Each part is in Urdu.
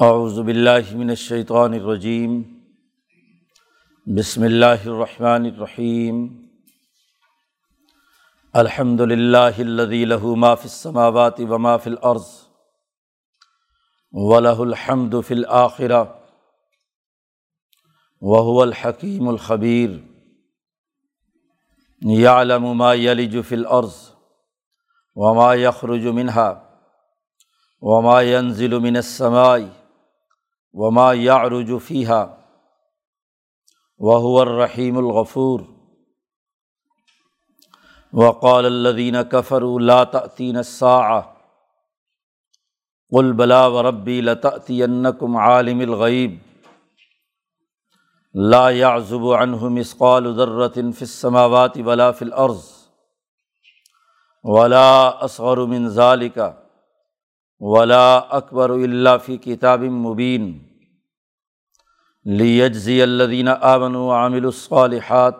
اعوذ باللہ من الشیطان الرجیم۔ بسم اللہ الرحمن الرحیم۔ الحمد للہ الذي له ما في السماوات وما في الارض۔ وله الحمد في الاخرہ۔ وهو الحکیم الخبیر۔ يعلم ما يلج في الارض وما يخرج منها وما ينزل من السماء وما يعرج فيها وهو الرحيم الغفور. وقال الذين كفروا لا تأتين الساعة. قل بلا وربي لتأتينكم عالم الغيب. لا يعزب عنه مثقال ذرة في السماوات ولا في الأرض. ولا أصغر من ذلك. ولا اکبر اللہ فی کتاب مبین لیجزی الدین آمن و عامل الصالحات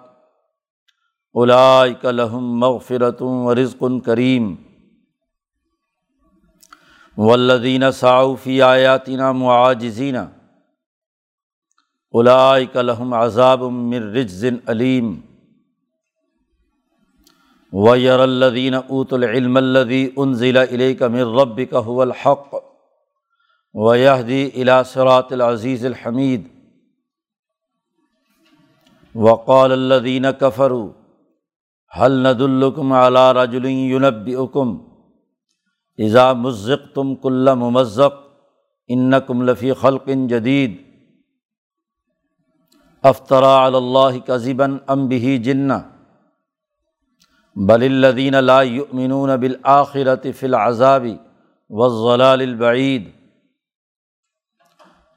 اولائک لهم مغفرت و رزق کریم والذین سعوا فی آیاتنا معاجزین اولائک لهم عذاب من رجز علیم ویر الدین اوت العلم الدی ان ضلع علیہ مر رب کا الحق ویہدی الاثرات العزیز الحمید وقال الدین کفرو حل ند الکم علا رجل یونبکم اذا مزق تم کل ممزق ان کم لفی خلق جدید افطرا اللّہ کذبً ام بھی بل الدین لا یؤمنون بالآخرت فی العذابی والضلال البعید.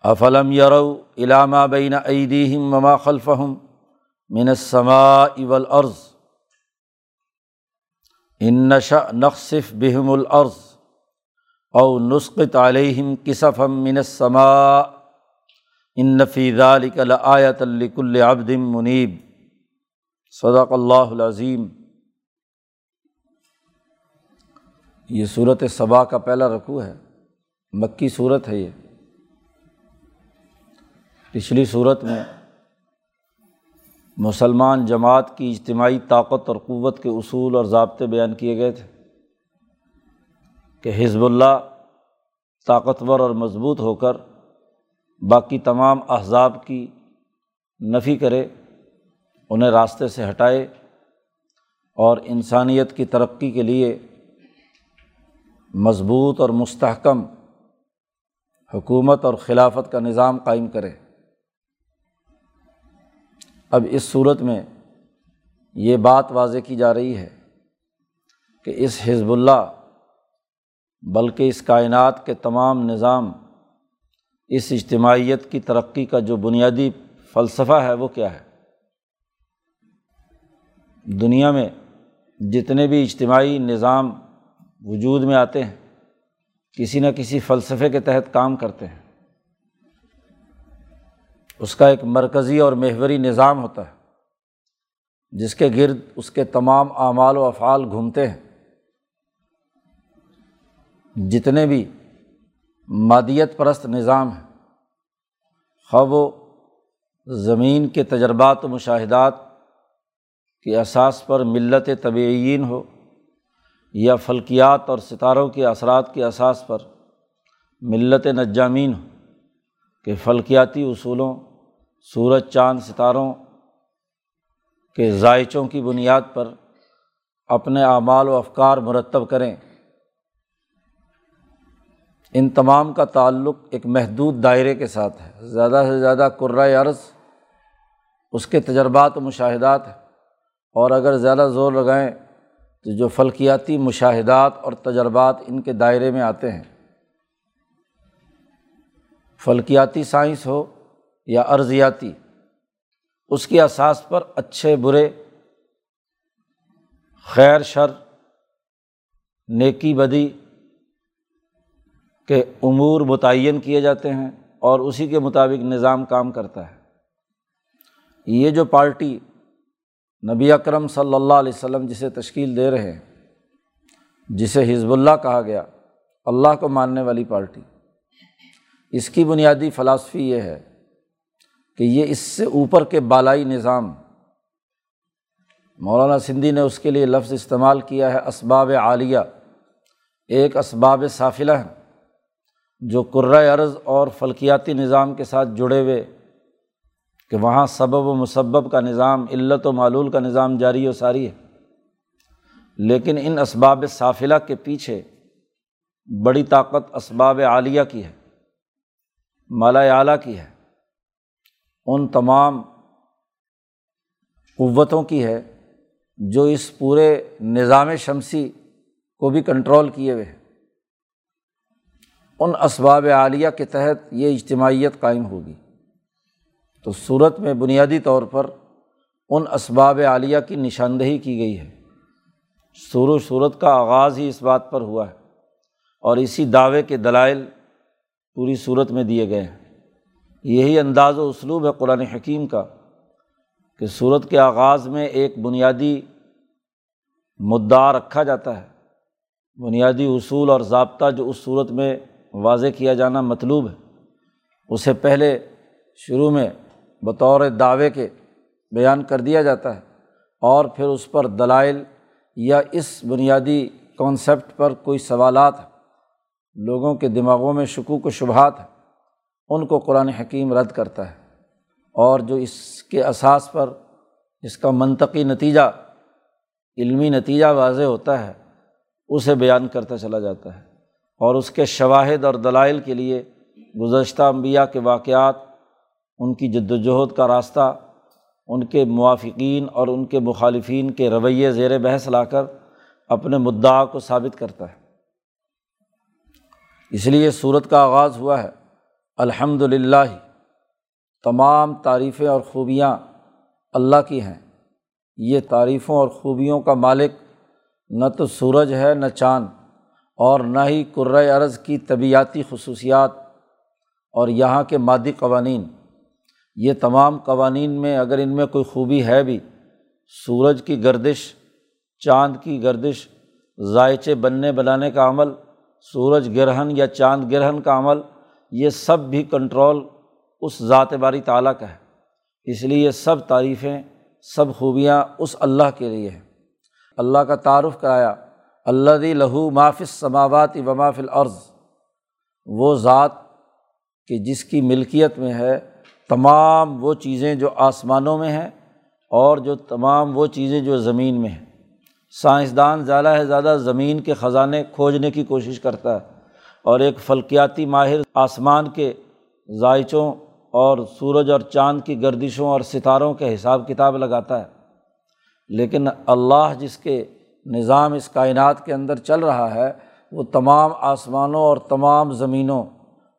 افلم یرو علامہ بین ایدیہم وما خلفہم من السماء والارض. ان نشا نقصف بہم الارض او نسقط علیہم کسفم من السماء. ان فی ذلک لآیۃ لکل عبد منیب. صدق اللہ العظیم. یہ صورت صبا کا پہلا رقوع ہے۔ مکی صورت ہے یہ۔ پچھلی صورت میں مسلمان جماعت کی اجتماعی طاقت اور قوت کے اصول اور ضابطے بیان کیے گئے تھے کہ حزب اللہ طاقتور اور مضبوط ہو کر باقی تمام احزاب کی نفی کرے، انہیں راستے سے ہٹائے اور انسانیت کی ترقی کے لیے مضبوط اور مستحکم حکومت اور خلافت کا نظام قائم کرے۔ اب اس صورت میں یہ بات واضح کی جا رہی ہے کہ اس حزب اللہ بلکہ اس کائنات کے تمام نظام، اس اجتماعیت کی ترقی کا جو بنیادی فلسفہ ہے وہ کیا ہے؟ دنیا میں جتنے بھی اجتماعی نظام وجود میں آتے ہیں، کسی نہ کسی فلسفے کے تحت کام کرتے ہیں۔ اس کا ایک مرکزی اور محوری نظام ہوتا ہے، جس کے گرد اس کے تمام اعمال و افعال گھومتے ہیں۔ جتنے بھی مادیت پرست نظام ہیں، خواہ وہ زمین کے تجربات و مشاہدات کے اساس پر ملت طبعین ہو یا فلکیات اور ستاروں کے اثرات کے اساس پر ملت نجامین ہو کہ فلکیاتی اصولوں، سورج، چاند، ستاروں کے ذائچوں کی بنیاد پر اپنے اعمال و افکار مرتب کریں۔ ان تمام کا تعلق ایک محدود دائرے کے ساتھ ہے۔ زیادہ سے زیادہ قرۂۂ عرض اس کے تجربات و مشاہدات ہیں۔ اور اگر زیادہ زور لگائیں تو جو فلکیاتی مشاہدات اور تجربات ان کے دائرے میں آتے ہیں، فلکیاتی سائنس ہو یا ارضیاتی، اس کی اساس پر اچھے، برے، خیر، شر، نیکی، بدی کے امور متعین کیے جاتے ہیں اور اسی کے مطابق نظام کام کرتا ہے۔ یہ جو پارٹی نبی اکرم صلی اللہ علیہ وسلم جسے تشکیل دے رہے ہیں، جسے حزب اللہ کہا گیا، اللہ کو ماننے والی پارٹی۔ اس کی بنیادی فلاسفی یہ ہے کہ یہ اس سے اوپر کے بالائی نظام، مولانا سندھی نے اس کے لیے لفظ استعمال کیا ہے، اسباب عالیہ۔ ایک اسباب صافلہ ہیں جو کرۂ ارض اور فلکیاتی نظام کے ساتھ جڑے ہوئے کہ وہاں سبب و مسبب کا نظام، علت و معلول کا نظام جاری و ساری ہے۔ لیکن ان اسباب صافلہ کے پیچھے بڑی طاقت اسباب عالیہ کی ہے، مالا اعلیٰ کی ہے۔ ان تمام قوتوں کی ہے جو اس پورے نظام شمسی کو بھی کنٹرول کیے ہوئے ہیں۔ ان اسباب عالیہ کے تحت یہ اجتماعیت قائم ہوگی۔ تو صورت میں بنیادی طور پر ان اسباب عالیہ کی نشاندہی کی گئی ہے۔ سور صورت کا آغاز ہی اس بات پر ہوا ہے اور اسی دعوے کے دلائل پوری صورت میں دیے گئے ہیں۔ یہی انداز و اسلوب ہے قرآن حکیم کا کہ صورت کے آغاز میں ایک بنیادی مدعا رکھا جاتا ہے۔ بنیادی اصول اور ضابطہ جو اس صورت میں واضح کیا جانا مطلوب ہے۔ اسے پہلے شروع میں بطور دعوے کے بیان کر دیا جاتا ہے اور پھر اس پر دلائل یا اس بنیادی کانسیپٹ پر کوئی سوالات لوگوں کے دماغوں میں شکوک و شبہات ان کو قرآن حکیم رد کرتا ہے۔ اور جو اس کے اساس پر اس کا منطقی نتیجہ، علمی نتیجہ واضح ہوتا ہے، اسے بیان کرتا چلا جاتا ہے۔ اور اس کے شواہد اور دلائل کے لیے گزشتہ انبیاء کے واقعات ان کی جد وجہد کا راستہ، ان کے موافقین اور ان کے مخالفین کے رویے زیر بحث لا کر اپنے مدعا کو ثابت کرتا ہے۔ اس لیے صورت کا آغاز ہوا ہے الحمد للہ تمام تعریفیں اور خوبیاں اللہ کی ہیں۔ یہ تعریفوں اور خوبیوں کا مالک نہ تو سورج ہے، نہ چاند، اور نہ ہی کرۂ ارض کی طبیعتی خصوصیات اور یہاں کے مادی قوانین۔ یہ تمام قوانین میں اگر ان میں کوئی خوبی ہے بھی، سورج کی گردش، چاند کی گردش ذائچے بننے بنانے کا عمل، سورج گرہن یا چاند گرہن کا عمل، یہ سب بھی کنٹرول اس ذات باری تعلیٰ کا ہے۔ اس لیے یہ سب تعریفیں، سب خوبیاں اس اللہ کے لیے ہیں۔ اللہ کا تعارف کرایا اللہ دی لہو مافِ سماوات و مافِ العرض وہ ذات کہ جس کی ملکیت میں ہے تمام وہ چیزیں جو آسمانوں میں ہیں اور جو تمام وہ چیزیں جو زمین میں ہیں۔ سائنسدان زیادہ ہے زیادہ زمین کے خزانے کھوجنے کی کوشش کرتا ہے اور ایک فلکیاتی ماہر آسمان کے ذائچوں اور سورج اور چاند کی گردشوں اور ستاروں کے حساب کتاب لگاتا ہے۔ لیکن اللہ جس کے نظام اس کائنات کے اندر چل رہا ہے، وہ تمام آسمانوں اور تمام زمینوں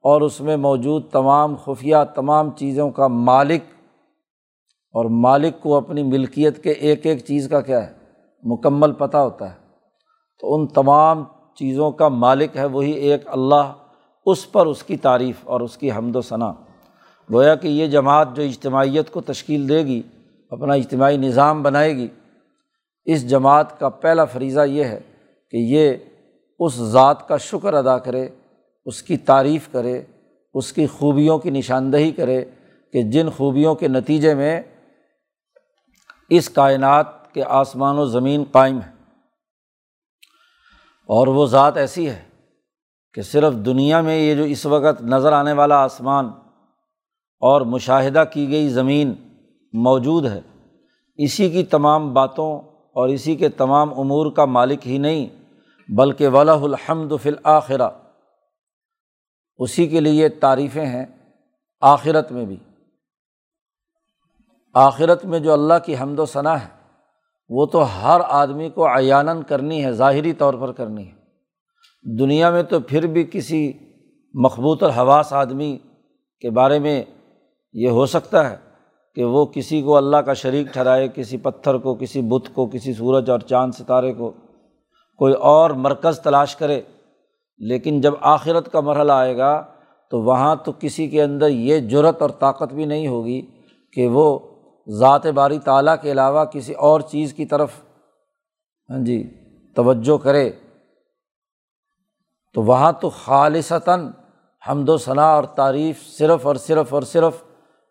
اور اس میں موجود تمام خفیہ تمام چیزوں کا مالک اور مالک کو اپنی ملکیت کے ایک ایک چیز کا کیا ہے؟ مکمل پتہ ہوتا ہے۔ تو ان تمام چیزوں کا مالک ہے وہی ایک اللہ، اس پر اس کی تعریف اور اس کی حمد و ثناء گویا کہ یہ جماعت جو اجتماعیت کو تشکیل دے گی، اپنا اجتماعی نظام بنائے گی، اس جماعت کا پہلا فریضہ یہ ہے کہ یہ اس ذات کا شکر ادا کرے اس کی تعریف کرے، اس کی خوبیوں کی نشاندہی کرے کہ جن خوبیوں کے نتیجے میں اس کائنات کے آسمان و زمین قائم ہے اور وہ ذات ایسی ہے کہ صرف دنیا میں یہ جو اس وقت نظر آنے والا آسمان اور مشاہدہ کی گئی زمین موجود ہے، اسی کی تمام باتوں اور اسی کے تمام امور کا مالک ہی نہیں، بلکہ ولا الحمد فلآخرہ اسی کے لیے تعریفیں ہیں آخرت میں بھی۔ آخرت میں جو اللہ کی حمد و ثناء ہے، وہ تو ہر آدمی کو عیان کرنی ہے، ظاہری طور پر کرنی ہے۔ دنیا میں تو پھر بھی کسی مقبوط الحواس آدمی کے بارے میں یہ ہو سکتا ہے کہ وہ کسی کو اللہ کا شریک ٹھہرائے، کسی پتھر کو، کسی بت کو، کسی سورج اور چاند ستارے کو کوئی اور مرکز تلاش کرے۔ لیکن جب آخرت کا مرحلہ آئے گا تو وہاں تو کسی کے اندر یہ جرت اور طاقت بھی نہیں ہوگی کہ وہ ذات باری تعلیٰ کے علاوہ کسی اور چیز کی طرف ہاں جی توجہ کرے۔ تو وہاں تو خالصتاً حمد و ثناء اور تعریف صرف اور صرف اور صرف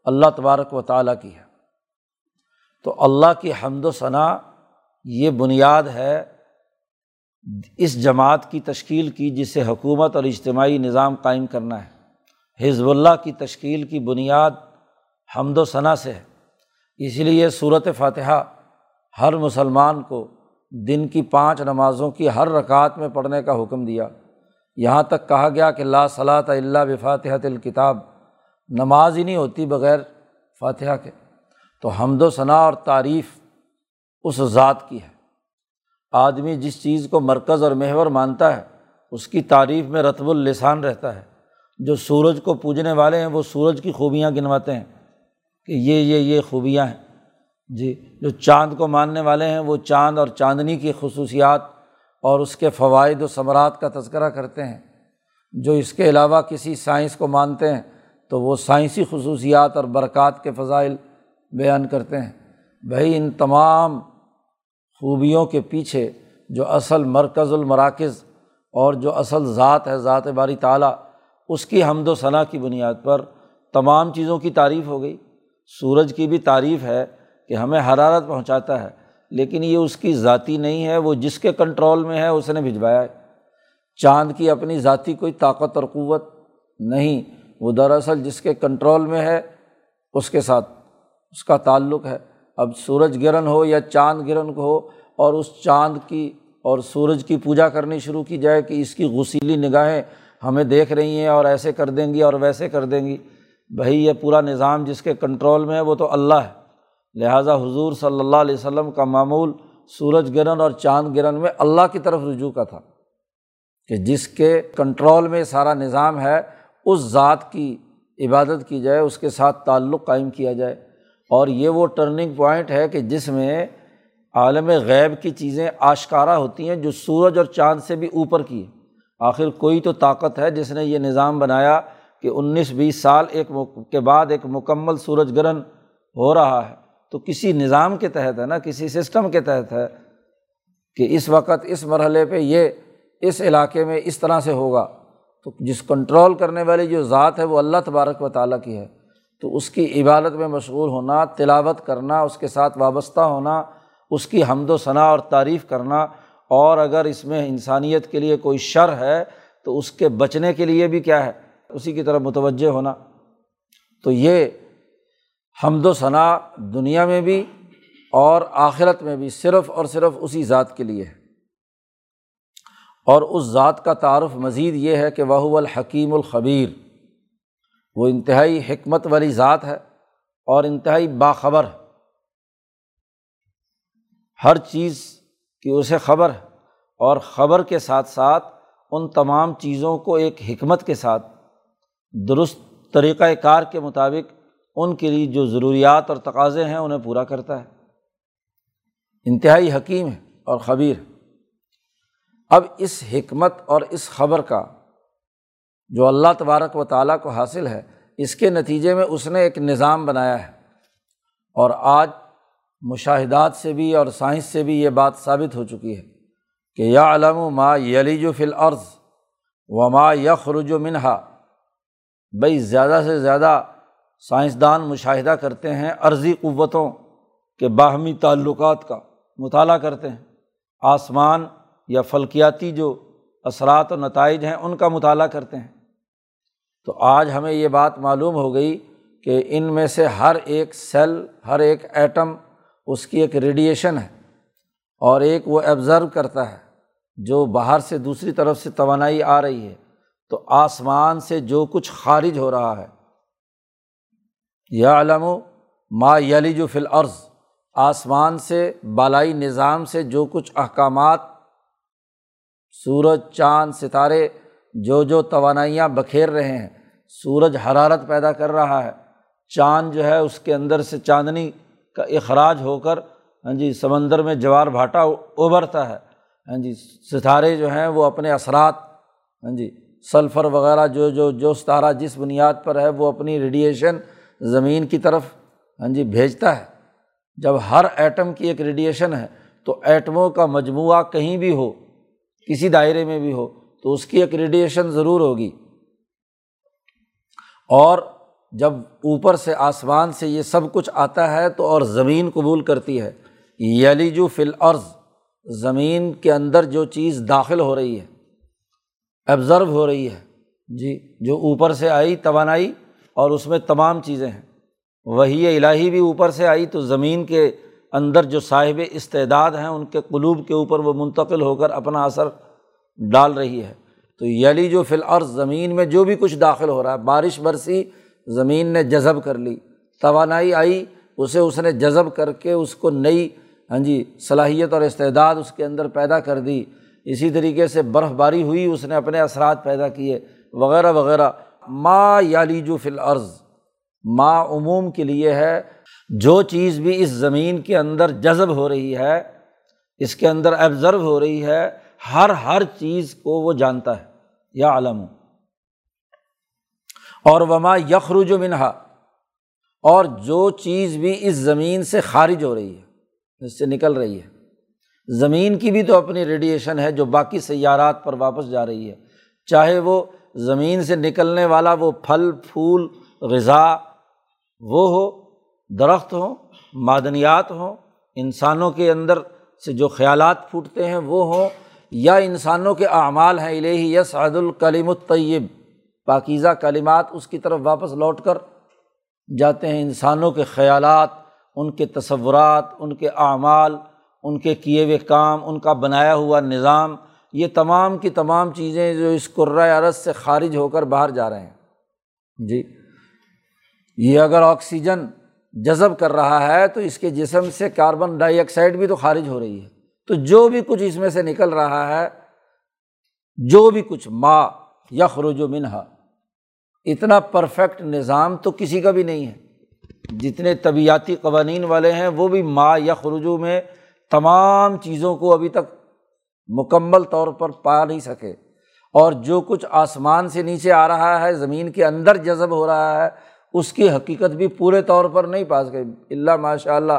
اللہ تبارک و تعالیٰ کی ہے۔ تو اللہ کی حمد و ثناء یہ بنیاد ہے اس جماعت کی تشکیل کی جسے حکومت اور اجتماعی نظام قائم کرنا ہے۔ حزب اللہ کی تشکیل کی بنیاد حمد و ثناء سے ہے۔ اسی لیے صورت فاتحہ ہر مسلمان کو دن کی پانچ نمازوں کی ہر رکعت میں پڑھنے کا حکم دیا۔ یہاں تک کہا گیا کہ لا صلاۃ اللہ بفاتحت الکتاب، نماز ہی نہیں ہوتی بغیر فاتحہ کے۔ تو حمد و ثناء اور تعریف اس ذات کی ہے۔ آدمی جس چیز کو مرکز اور محور مانتا ہے، اس کی تعریف میں رتب السان رہتا ہے۔ جو سورج کو پوجنے والے ہیں، وہ سورج کی خوبیاں گنواتے ہیں کہ یہ یہ یہ خوبیاں ہیں۔ جی جو چاند کو ماننے والے ہیں، وہ چاند اور چاندنی کی خصوصیات اور اس کے فوائد و ثمرات کا تذکرہ کرتے ہیں۔ جو اس کے علاوہ کسی سائنس کو مانتے ہیں، تو وہ سائنسی خصوصیات اور برکات کے فضائل بیان کرتے ہیں۔ بھائی، ان تمام خوبیوں کے پیچھے جو اصل مرکز المراکز اور جو اصل ذات ہے، ذات باری تعلیٰ اس کی حمد و ثناء کی بنیاد پر تمام چیزوں کی تعریف ہو گئی۔ سورج کی بھی تعریف ہے کہ ہمیں حرارت پہنچاتا ہے، لیکن یہ اس کی ذاتی نہیں ہے، وہ جس کے کنٹرول میں ہے، اس نے بھجوایا ہے۔ چاند کی اپنی ذاتی کوئی طاقت اور قوت نہیں، وہ دراصل جس کے کنٹرول میں ہے، اس کے ساتھ اس کا تعلق ہے۔ اب سورج گرہن ہو یا چاند گرہن ہو اور اس چاند کی اور سورج کی پوجا کرنی شروع کی جائے کہ اس کی غسیلی نگاہیں ہمیں دیکھ رہی ہیں اور ایسے کر دیں گی اور ویسے کر دیں گی۔ بھائی، یہ پورا نظام جس کے کنٹرول میں ہے، وہ تو اللہ ہے۔ لہٰذا حضور صلی اللہ علیہ وسلم کا معمول سورج گرہن اور چاند گرہن میں اللہ کی طرف رجوع کا تھا کہ جس کے کنٹرول میں سارا نظام ہے، اس ذات کی عبادت کی جائے، اس کے ساتھ تعلق قائم کیا جائے۔ اور یہ وہ ٹرننگ پوائنٹ ہے کہ جس میں عالم غیب کی چیزیں آشکارا ہوتی ہیں جو سورج اور چاند سے بھی اوپر کی ہے آخر کوئی تو طاقت ہے جس نے یہ نظام بنایا کہ انیس بیس سال ایک کے بعد ایک مکمل سورج گرہن ہو رہا ہے۔ تو کسی نظام کے تحت ہے نا، کسی سسٹم کے تحت ہے کہ اس وقت اس مرحلے پہ یہ اس علاقے میں اس طرح سے ہوگا۔ تو جس کنٹرول کرنے والی جو ذات ہے وہ اللہ تبارک و تعالیٰ کی ہے۔ تو اس کی عبادت میں مشغول ہونا، تلاوت کرنا، اس کے ساتھ وابستہ ہونا، اس کی حمد و ثناء اور تعریف کرنا، اور اگر اس میں انسانیت کے لیے کوئی شر ہے تو اس کے بچنے کے لیے بھی کیا ہے؟ اسی کی طرف متوجہ ہونا۔ تو یہ حمد و ثناء دنیا میں بھی اور آخرت میں بھی صرف اور صرف اسی ذات کے لیے ہے۔ اور اس ذات کا تعارف مزید یہ ہے کہ وہ الحکیم الخبیر۔ وہ انتہائی حکمت والی ذات ہے اور انتہائی باخبر ہر چیز کی اسے خبر ہے اور خبر کے ساتھ ساتھ ان تمام چیزوں کو ایک حکمت کے ساتھ، درست طریقۂ کار کے مطابق ان کے لیے جو ضروریات اور تقاضے ہیں انہیں پورا کرتا ہے۔ انتہائی حکیم ہے اور خبیر اب اس حکمت اور اس خبر کا جو اللہ تبارک و تعالیٰ کو حاصل ہے، اس کے نتیجے میں اس نے ایک نظام بنایا ہے۔ اور آج مشاہدات سے بھی اور سائنس سے بھی یہ بات ثابت ہو چکی ہے کہ یا علم و ما یلیج و فل عرض و ما یخرج و منہا۔ بھائی زیادہ سے زیادہ سائنسدان مشاہدہ کرتے ہیں عرضی قوتوں کے باہمی تعلقات کا مطالعہ کرتے ہیں۔ آسمان یا فلکیاتی جو اثرات و نتائج ہیں، ان کا مطالعہ کرتے ہیں۔ تو آج ہمیں یہ بات معلوم ہو گئی کہ ان میں سے ہر ایک سیل، ہر ایک ایٹم اس کی ایک ریڈیئیشن ہے اور ایک وہ ایبزرو کرتا ہے جو باہر سے دوسری طرف سے توانائی آ رہی ہے۔ تو آسمان سے جو کچھ خارج ہو رہا ہے۔ یا علم و ما یلی جو فل عرض آسمان سے، بالائی نظام سے جو کچھ احکامات، سورج، چاند، ستارے جو جو توانائیاں بکھیر رہے ہیں، سورج حرارت پیدا کر رہا ہے، چاند جو ہے اس کے اندر سے چاندنی کا اخراج ہو کر ہاں جی سمندر میں جوار بھاٹا ابھرتا ہے۔ ہاں جی ستارے جو ہیں وہ اپنے اثرات ہاں جی سلفر وغیرہ جو جو جو ستارہ جس بنیاد پر ہے، وہ اپنی ریڈیئیشن زمین کی طرف ہاں جی بھیجتا ہے۔ جب ہر ایٹم کی ایک ریڈیئیشن ہے، تو ایٹموں کا مجموعہ کہیں بھی ہو، کسی دائرے میں بھی ہو تو اس کی ایک ضرور ہوگی۔ اور جب اوپر سے آسمان سے یہ سب کچھ آتا ہے تو اور زمین قبول کرتی ہے۔ یلی جو فل عرض زمین کے اندر جو چیز داخل ہو رہی ہے ایبزرو ہو رہی ہے۔ جی جو اوپر سے آئی، توانائی، اور اس میں تمام چیزیں ہیں۔ وہی الہی بھی اوپر سے آئی تو زمین کے اندر جو صاحب استعداد ہیں، ان کے قلوب کے اوپر وہ منتقل ہو کر اپنا اثر ڈال رہی ہے۔ تو یلی جو فی الارض، زمین میں جو بھی کچھ داخل ہو رہا ہے، بارش برسی، زمین نے جذب کر لی، توانائی آئی، اسے اس نے جذب کر کے اس کو نئی ہاں جی صلاحیت اور استعداد اس کے اندر پیدا کر دی۔ اسی طریقے سے برف باری ہوئی، اس نے اپنے اثرات پیدا کیے، وغیرہ وغیرہ۔ ما یالی جو فی الارض ماں عموم کے لیے ہے، جو چیز بھی اس زمین کے اندر جذب ہو رہی ہے، اس کے اندر ایبزرو ہو رہی ہے ہر ہر چیز کو وہ جانتا ہے، یا عالم اور وما یخرج و منہا، اور جو چیز بھی اس زمین سے خارج ہو رہی ہے، اس سے نکل رہی ہے۔ زمین کی بھی تو اپنی ریڈیئیشن ہے جو باقی سیارات پر واپس جا رہی ہے۔ چاہے وہ زمین سے نکلنے والا وہ پھل، پھول، غذا وہ ہو، درخت ہوں، معدنیات ہوں، انسانوں کے اندر سے جو خیالات پھوٹتے ہیں وہ ہوں یا انسانوں کے اعمال ہیں الہی یس عد الکلیم الطیب۔ پاکیزہ کلمات اس کی طرف واپس لوٹ کر جاتے ہیں انسانوں کے خیالات، ان کے تصورات، ان کے اعمال، ان کے کیے ہوئے کام، ان کا بنایا ہوا نظام۔ یہ تمام کی تمام چیزیں جو اس قرۂۂ عرض سے خارج ہو کر باہر جا رہے ہیں۔ جی یہ اگر آکسیجن جذب کر رہا ہے تو اس کے جسم سے کاربن ڈائی آکسائڈ بھی تو خارج ہو رہی ہے۔ تو جو بھی کچھ اس میں سے نکل رہا ہے، جو بھی کچھ ماں یخرج و منہا، اتنا پرفیکٹ نظام تو کسی کا بھی نہیں ہے۔ جتنے طبیعتی قوانین والے ہیں، وہ بھی ماں یخرجو میں تمام چیزوں کو ابھی تک مکمل طور پر پا نہیں سکے۔ اور جو کچھ آسمان سے نیچے آ رہا ہے، زمین کے اندر جذب ہو رہا ہے، اس کی حقیقت بھی پورے طور پر نہیں پاس گئی اللہ ماشاء اللہ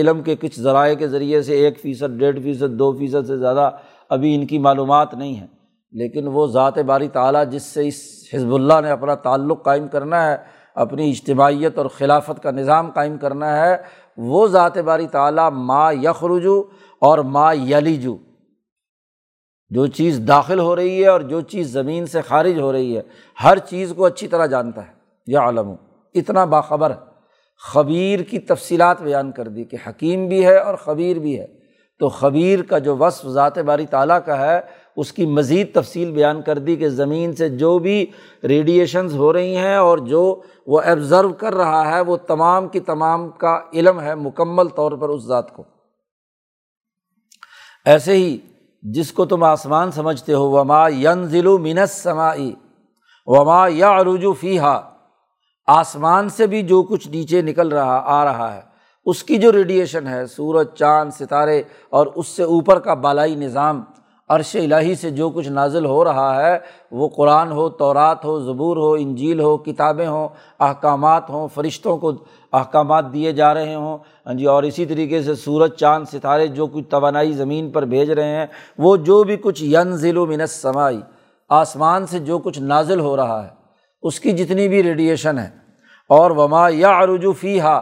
علم کے کچھ ذرائع کے ذریعے سے ایک فیصد، ڈیڑھ فیصد، دو فیصد سے زیادہ ابھی ان کی معلومات نہیں ہیں۔ لیکن وہ ذات باری تعلیٰ جس سے اس حزب اللہ نے اپنا تعلق قائم کرنا ہے، اپنی اجتماعیت اور خلافت کا نظام قائم کرنا ہے، وہ ذات باری تعلیٰ ماں یخرجو اور ماں یلیجو۔ جو چیز داخل ہو رہی ہے اور جو چیز زمین سے خارج ہو رہی ہے، ہر چیز کو اچھی طرح جانتا ہے۔ یا عالم اتنا باخبر ہے۔ خبیر کی تفصیلات بیان کر دی کہ حکیم بھی ہے اور خبیر بھی ہے۔ تو خبیر کا جو وصف ذات باری تعالیٰ کا ہے، اس کی مزید تفصیل بیان کر دی کہ زمین سے جو بھی ریڈیئیشنز ہو رہی ہیں اور جو وہ ایبزرو کر رہا ہے، وہ تمام کی تمام کا علم ہے مکمل طور پر اس ذات کو۔ ایسے ہی جس کو تم آسمان سمجھتے ہو، وما ین ضلع منس سماعی وما یا عروج فی ہا آسمان سے بھی جو کچھ نیچے نکل رہا، آ رہا ہے۔ اس کی جو ریڈیئیشن ہے، سورج، چاند، ستارے اور اس سے اوپر کا بالائی نظام، عرش الٰہی سے جو کچھ نازل ہو رہا ہے، وہ قرآن ہو، تورات ہو، زبور ہو، انجیل ہو، کتابیں ہوں، احکامات ہوں، فرشتوں کو احکامات دیے جا رہے ہوں۔ ہاں جی اور اسی طریقے سے سورج، چاند، ستارے جو کچھ توانائی زمین پر بھیج رہے ہیں، وہ جو بھی کچھ ین ضلع و منت سمائی آسمان سے جو کچھ نازل ہو رہا ہے۔ اس کی جتنی بھی ریڈیئیشن ہے۔ اور وما یا عروج فی ہا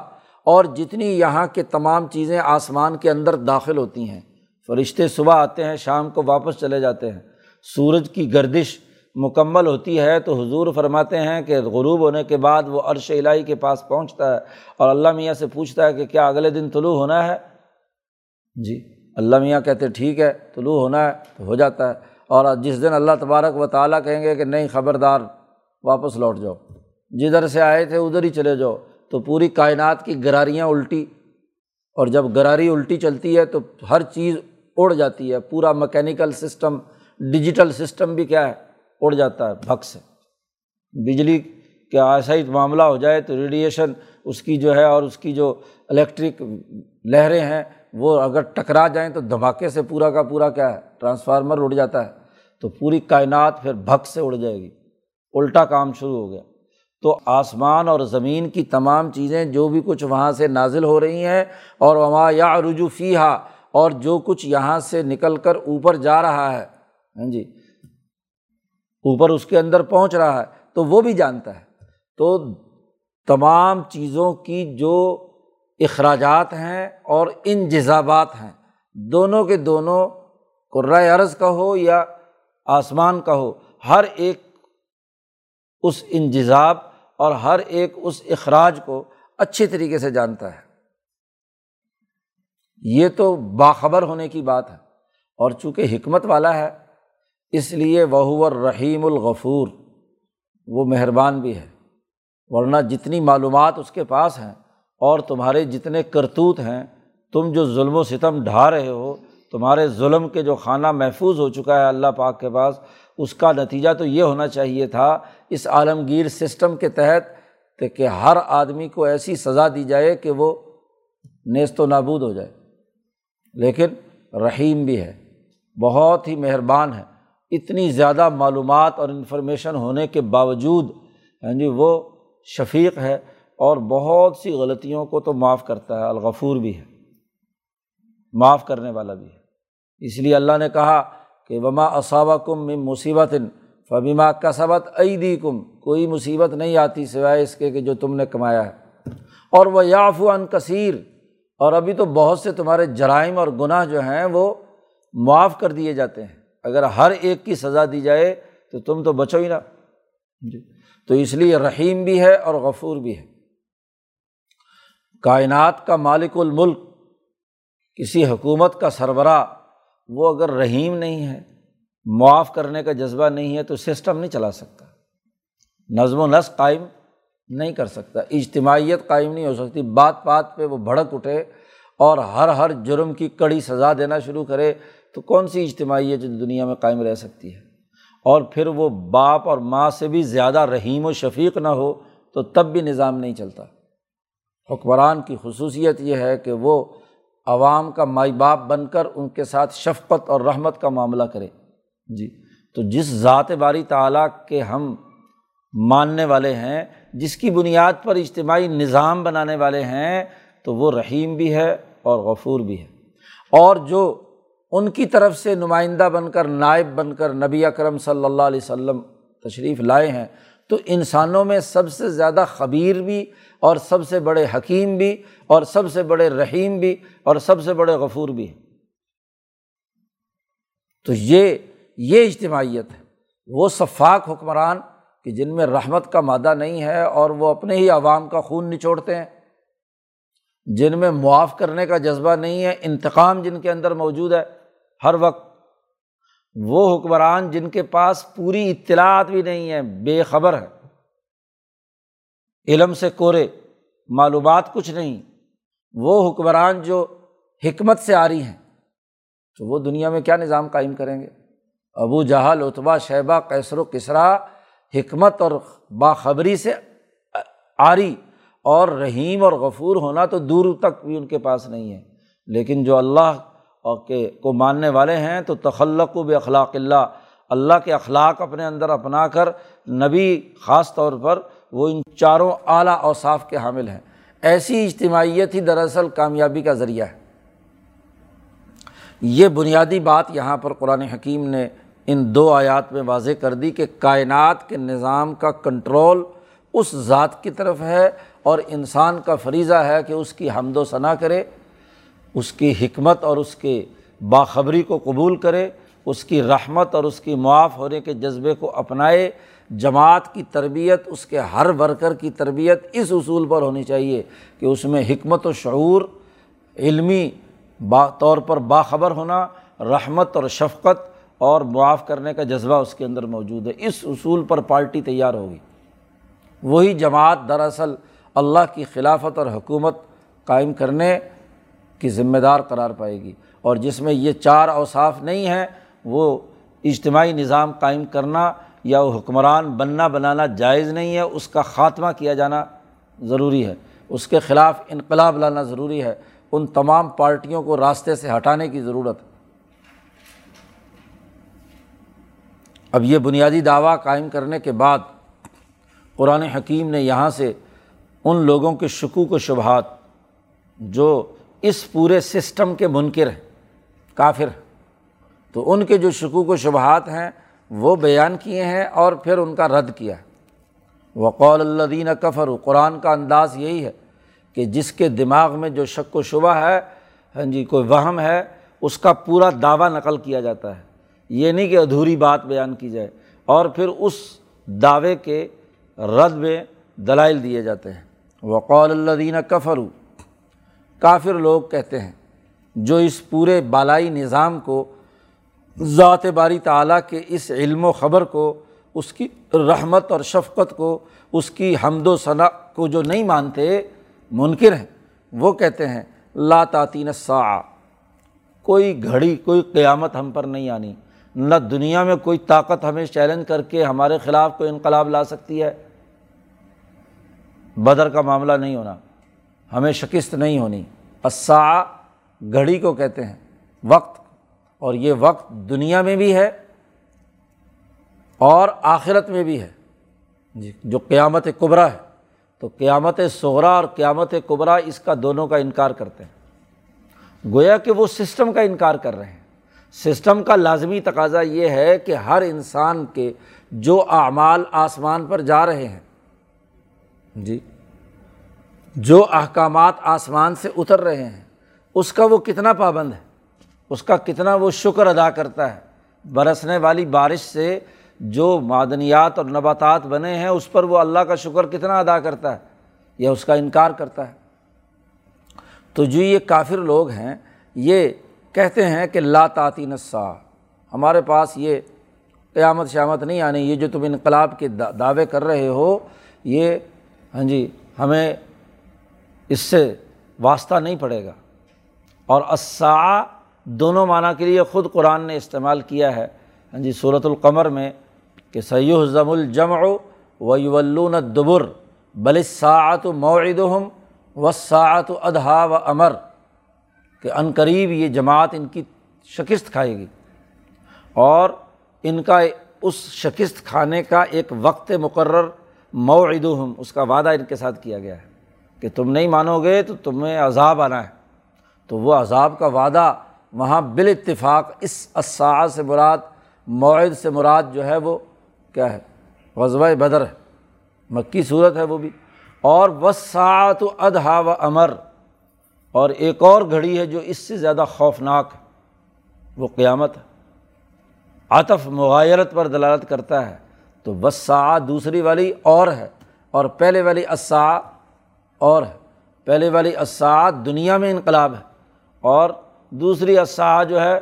اور جتنی یہاں کے تمام چیزیں آسمان کے اندر داخل ہوتی ہیں۔ فرشتے صبح آتے ہیں، شام کو واپس چلے جاتے ہیں۔ سورج کی گردش مکمل ہوتی ہے تو حضور فرماتے ہیں کہ غروب ہونے کے بعد وہ عرش الہی کے پاس پہنچتا ہے۔ اور اللہ میاں سے پوچھتا ہے کہ کیا اگلے دن طلوع ہونا ہے؟ جی اللہ میاں کہتے ٹھیک ہے، طلوع ہونا ہے تو ہو جاتا ہے۔ اور جس دن اللہ تبارک و تعالیٰ کہیں گے کہ نہیں خبردار واپس لوٹ جاؤ۔ جدھر سے آئے تھے ادھر ہی چلے جاؤ۔ تو پوری کائنات کی گراریاں الٹی۔ اور جب گراری الٹی چلتی ہے تو ہر چیز اڑ جاتی ہے۔ پورا مکینیکل سسٹم، ڈیجیٹل سسٹم بھی کیا ہے، اڑ جاتا ہے بھگ سے بجلی کا ایسا ہی معاملہ ہو جائے تو ریڈیئیشن اس کی جو ہے اور اس کی جو الیکٹرک لہریں ہیں، وہ اگر ٹکرا جائیں تو دھماکے سے پورا کا پورا کیا ہے، ٹرانسفارمر اڑ جاتا ہے۔ تو پوری کائنات پھر بھگ سے اڑ جائے گی۔ الٹا کام شروع ہو گیا۔ تو آسمان اور زمین کی تمام چیزیں جو بھی کچھ وہاں سے نازل ہو رہی ہیں اور وہاں یا رجو فی ہا اور جو کچھ یہاں سے نکل کر اوپر جا رہا ہے ہاں جی اوپر اس کے اندر پہنچ رہا ہے، تو وہ بھی جانتا ہے۔ تو تمام چیزوں کی جو اخراجات ہیں اور ان جذابات ہیں، دونوں کے دونوں قرۂۂ عرض کا ہو یا آسمان کا ہو، ہر ایک اس انجذاب اور ہر ایک اس اخراج کو اچھی طریقے سے جانتا ہے۔ یہ تو باخبر ہونے کی بات ہے اور چونکہ حکمت والا ہے، اس لیے وہ رحیم الغفور، وہ مہربان بھی ہے۔ ورنہ جتنی معلومات اس کے پاس ہیں اور تمہارے جتنے کرتوت ہیں، تم جو ظلم و ستم ڈھا رہے ہو، تمہارے ظلم کے جو خانہ محفوظ ہو چکا ہے اللہ پاک کے پاس اس کا نتیجہ تو یہ ہونا چاہیے تھا، اس عالمگیر سسٹم کے تحت کہ ہر آدمی کو ایسی سزا دی جائے کہ وہ نیست و نابود ہو جائے۔ لیکن رحیم بھی ہے، بہت ہی مہربان ہے۔ اتنی زیادہ معلومات اور انفارمیشن ہونے کے باوجود ہاں جی وہ شفیق ہے اور بہت سی غلطیوں کو تو معاف کرتا ہے، الغفور بھی ہے، معاف کرنے والا بھی ہے۔ اس لیے اللہ نے کہا کہ وما اصابہ کم مصیبت فبیما کسبت عیدی کم کوئی مصیبت نہیں آتی سوائے اس کے کہ جو تم نے کمایا ہے۔ اور وہ یاف ان کثیر، اور ابھی تو بہت سے تمہارے جرائم اور گناہ جو ہیں وہ معاف کر دیے جاتے ہیں۔ اگر ہر ایک کی سزا دی جائے تو تم تو بچو ہی نا جی۔ تو اس لیے رحیم بھی ہے اور غفور بھی ہے۔ کائنات کا مالک الملک، کسی حکومت کا سربراہ وہ اگر رحیم نہیں ہے، معاف کرنے کا جذبہ نہیں ہے، تو سسٹم نہیں چلا سکتا۔ نظم و نسق قائم نہیں کر سکتا۔ اجتماعیت قائم نہیں ہو سکتی۔ بات بات پہ وہ بھڑک اٹھے اور ہر ہر جرم کی کڑی سزا دینا شروع کرے، تو کون سی اجتماعیت جو دنیا میں قائم رہ سکتی ہے؟ اور پھر وہ باپ اور ماں سے بھی زیادہ رحیم و شفیق نہ ہو، تو تب بھی نظام نہیں چلتا۔ حکمران کی خصوصیت یہ ہے کہ وہ عوام کا مائی باپ بن کر ان کے ساتھ شفقت اور رحمت کا معاملہ کرے۔ جی تو جس ذات باری تعلیٰ کے ہم ماننے والے ہیں، جس کی بنیاد پر اجتماعی نظام بنانے والے ہیں، تو وہ رحیم بھی ہے اور غفور بھی ہے۔ اور جو ان کی طرف سے نمائندہ بن کر، نائب بن کر نبی اکرم صلی اللہ علیہ وسلم تشریف لائے ہیں، تو انسانوں میں سب سے زیادہ خبیر بھی اور سب سے بڑے حکیم بھی اور سب سے بڑے رحیم بھی اور سب سے بڑے غفور بھی ہیں۔ تو یہ یہ اجتماعیت ہے۔ وہ شفاق حکمران کہ جن میں رحمت کا مادہ نہیں ہے اور وہ اپنے ہی عوام کا خون نچوڑتے ہیں۔ جن میں معاف کرنے کا جذبہ نہیں ہے، انتقام جن کے اندر موجود ہے ہر وقت، وہ حکمران جن کے پاس پوری اطلاعات بھی نہیں ہے، بے خبر ہے علم سے کورے، معلومات کچھ نہیں، وہ حکمران جو حکمت سے آ رہی ہیں، تو وہ دنیا میں کیا نظام قائم کریں گے؟ ابو جہل اتبا شیبہ کیسر و کسرا حکمت اور باخبری سے آری اور رحیم اور غفور ہونا تو دور تک بھی ان کے پاس نہیں ہے۔ لیکن جو اللہ کے، کو ماننے والے ہیں، تو تخلق و بے اخلاق اللہ اللہ کے اخلاق اپنے اندر اپنا کر، نبی خاص طور پر وہ ان چاروں اعلیٰ اوصاف کے حامل ہیں۔ ایسی اجتماعیت ہی دراصل کامیابی کا ذریعہ ہے۔ یہ بنیادی بات یہاں پر قرآن حکیم نے ان دو آیات میں واضح کر دی کہ کائنات کے نظام کا کنٹرول اس ذات کی طرف ہے اور انسان کا فریضہ ہے کہ اس کی حمد و ثناء کرے، اس کی حکمت اور اس کے باخبری کو قبول کرے، اس کی رحمت اور اس کی معاف ہونے کے جذبے کو اپنائے جماعت کی تربیت، اس کے ہر ورکر کی تربیت اس اصول پر ہونی چاہیے کہ اس میں حکمت و شعور، علمی با طور پر باخبر ہونا، رحمت اور شفقت اور معاف کرنے کا جذبہ اس کے اندر موجود ہے۔ اس اصول پر پارٹی تیار ہوگی۔ وہی جماعت دراصل اللہ کی خلافت اور حکومت قائم کرنے کی ذمہ دار قرار پائے گی۔ اور جس میں یہ چار اوصاف نہیں ہیں، وہ اجتماعی نظام قائم کرنا یا وہ حکمران بننا بنانا جائز نہیں ہے، اس کا خاتمہ کیا جانا ضروری ہے۔ اس کے خلاف انقلاب لانا ضروری ہے۔ ان تمام پارٹیوں کو راستے سے ہٹانے کی ضرورت۔ ہے اب یہ بنیادی دعویٰ قائم کرنے کے بعد قرآن حکیم نے یہاں سے ان لوگوں کے شکوک و شبہات جو اس پورے سسٹم کے منکر ہیں، کافر ہیں، تو ان کے جو شکوک و شبہات ہیں وہ بیان کیے ہیں اور پھر ان کا رد کیا ہے۔ وقول اللہ کفر قرآن کا انداز یہی ہے کہ جس کے دماغ میں جو شک و شبہ ہے ہاں جی کوئی وہم ہے، اس کا پورا دعویٰ نقل کیا جاتا ہے۔ یہ نہیں کہ ادھوری بات بیان کی جائے، اور پھر اس دعوے کے رد میں دلائل دیے جاتے ہیں۔ وقول اللہ دینہ کفرو کافر لوگ کہتے ہیں، جو اس پورے بالائی نظام کو ذات باری تعلیٰ کے اس علم و خبر کو، اس کی رحمت اور شفقت کو، اس کی حمد و ثناء کو جو نہیں مانتے، منکر ہیں۔ وہ کہتے ہیں، لا تعطین سا کوئی گھڑی، کوئی قیامت ہم پر نہیں آنی۔ نہ دنیا میں کوئی طاقت ہمیں چیلنج کر کے ہمارے خلاف کوئی انقلاب لا سکتی ہے۔ بدر کا معاملہ نہیں ہونا، ہمیں شکست نہیں ہونی۔ اسا گھڑی کو کہتے ہیں۔ وقت اور یہ وقت دنیا میں بھی ہے اور آخرت میں بھی ہے۔ جی۔ جو قیامت قبرا ہے تو قیامت سغرا اور قیامت قبرا اس کا دونوں کا انکار کرتے ہیں۔ گویا کہ وہ سسٹم کا انکار کر رہے ہیں۔ سسٹم کا لازمی تقاضا یہ ہے کہ ہر انسان کے جو اعمال آسمان پر جا رہے ہیں جی۔ جو احکامات آسمان سے اتر رہے ہیں اس کا وہ کتنا پابند ہے؟ اس کا کتنا وہ شکر ادا کرتا ہے۔ برسنے والی بارش سے جو معدنیات اور نباتات بنے ہیں، اس پر وہ اللہ کا شکر کتنا ادا کرتا ہے، یا اس کا انکار کرتا ہے۔ تو جو یہ کافر لوگ ہیں، یہ کہتے ہیں کہ لا تعطی نسا ہمارے پاس یہ قیامت شیامت نہیں آنی، یہ جو تم انقلاب کے دعوے کر رہے ہو، یہ ہاں جی ہمیں اس سے واسطہ نہیں پڑے گا۔ اور اسا دونوں معنیٰ کے لیے خود قرآن نے استعمال کیا ہے۔ ہاں جی صورت القمر میں کہ سید ضم الجمع و یولون دبر بل ساعت موعد و ساعت ادہا و امر کہ عنقریب یہ جماعت ان کی شکست کھائے گی۔ اور ان کا اس شکست کھانے کا ایک وقت مقرر موعد ہم اس کا وعدہ ان کے ساتھ کیا گیا ہے کہ تم نہیں مانو گے تو تمہیں عذاب آنا ہے۔ تو وہ عذاب کا وعدہ وہاں بال اتفاق اس اسا سے مراد معد سے مراد جو ہے وہ کیا ہے؟ غزوہ بدر ہے۔ مکی صورت ہے وہ بھی۔ اور وسعت و ادہا و امر۔ اور ایک اور گھڑی ہے جو اس سے زیادہ خوفناک ہے۔ وہ قیامت ہے۔ عطف مغایرت پر دلالت کرتا ہے۔ تو وسا دوسری والی اور ہے۔ اور پہلے والی اسا اور ہے۔ پہلے والی اسا دنیا میں انقلاب ہے۔ اور دوسری اسا جو ہے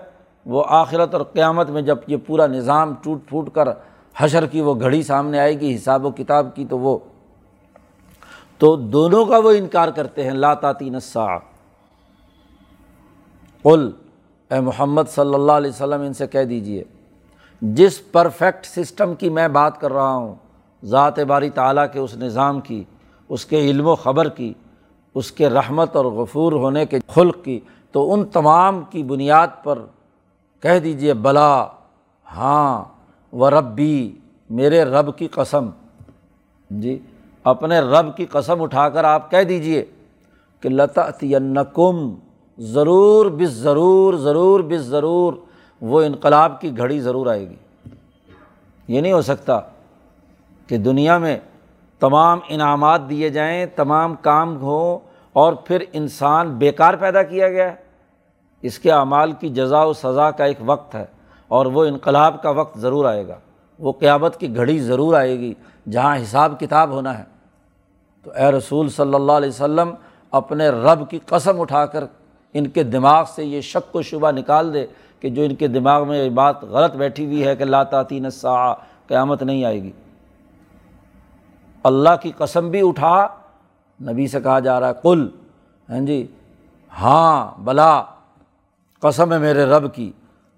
وہ آخرت اور قیامت میں جب یہ پورا نظام ٹوٹ پھوٹ کر حشر کی وہ گھڑی سامنے آئے گی، حساب و کتاب کی، تو وہ تو دونوں کا وہ انکار کرتے ہیں لاتاتی نسا قل، اے محمد صلی اللہ علیہ وسلم، ان سے کہہ دیجیے جس پرفیکٹ سسٹم کی میں بات کر رہا ہوں، ذات باری تعالیٰ کے اس نظام کی، اس کے علم و خبر کی، اس کے رحمت اور غفور ہونے کے خلق کی تو ان تمام کی بنیاد پر کہہ دیجیے بلا ہاں و ربی، میرے رب کی قسم۔ جی اپنے رب کی قسم اٹھا کر آپ کہہ دیجیے کہ لتعینکم ضرور بس ضرور ضرور بس ضرور، وہ انقلاب کی گھڑی ضرور آئے گی۔ یہ نہیں ہو سکتا کہ دنیا میں تمام انعامات دیے جائیں، تمام کام ہوں اور پھر انسان بیکار پیدا کیا گیا۔ ہے اس کے اعمال کی جزا و سزا کا ایک وقت ہے اور وہ انقلاب کا وقت ضرور آئے گا۔ وہ قیامت کی گھڑی ضرور آئے گی جہاں حساب کتاب ہونا ہے۔ تو اے رسول صلی اللہ علیہ وسلم، اپنے رب کی قسم اٹھا کر ان کے دماغ سے یہ شک و شبہ نکال دے کہ جو ان کے دماغ میں یہ بات غلط بیٹھی ہوئی ہے کہ لاطاطی نسا قیامت نہیں آئے گی۔ اللہ کی قسم بھی اٹھا، نبی سے کہا جا رہا ہے کل ہاں جی ہاں بلا قسم ہے میرے رب کی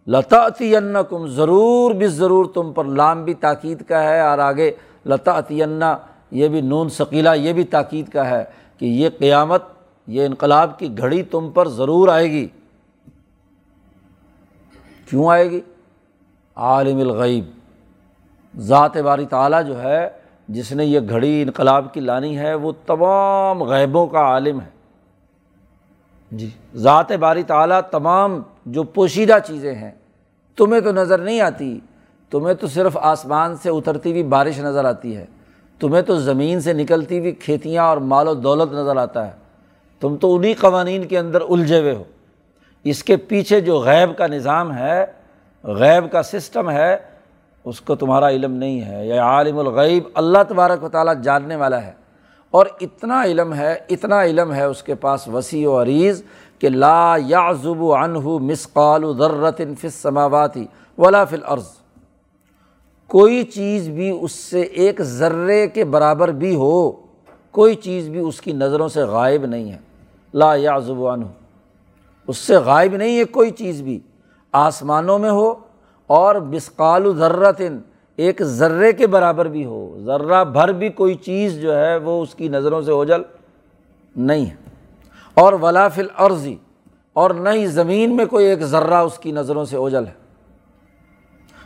لتاطی کم ضرور بھی ضرور تم پر لام بھی تاکید کا ہے اور آگے لتاطی یہ بھی نون ثقیلا یہ بھی تاکید کا ہے کہ یہ قیامت، یہ انقلاب کی گھڑی تم پر ضرور آئے گی۔ کیوں آئے گی؟ عالم الغیب، ذات باری تعالیٰ جو ہے، جس نے یہ گھڑی انقلاب کی لانی ہے، وہ تمام غیبوں کا عالم ہے۔ جی۔ ذات باری تعلیٰ تمام جو پوشیدہ چیزیں ہیں، تمہیں تو نظر نہیں آتی، تمہیں تو صرف آسمان سے اترتی ہوئی بارش نظر آتی ہے، تمہیں تو زمین سے نکلتی ہوئی کھیتیاں اور مال و دولت نظر آتا ہے۔ تم تو انہیں قوانین کے اندر الجھے ہوئے ہو۔ اس کے پیچھے جو غیب کا نظام ہے، غیب کا سسٹم ہے، اس کو تمہارا علم نہیں ہے۔ یہ عالم الغیب، اللہ تبارک و تعالیٰ جاننے والا ہے۔ اور اتنا علم ہے، اتنا علم ہے اس کے پاس وسیع و عریض کہ لا یا ضب و انح مسقال ذرت فص سماواتی ولا فل عرض کوئی چیز بھی اس سے ایک ذرے کے برابر بھی ہو، کوئی چیز بھی اس کی نظروں سے غائب نہیں ہے۔ لا یا زبان ہو اس سے غائب نہیں ہے کوئی چیز بھی۔ آسمانوں میں ہو اور بسقال ذرتن ایک ذرے کے برابر بھی ہو، ذرہ بھر بھی کوئی چیز جو ہے وہ اس کی نظروں سے اوجل نہیں ہے۔ اور ولافل عرضی اور نہ ہی زمین میں کوئی ایک ذرہ اس کی نظروں سے اوجل ہے۔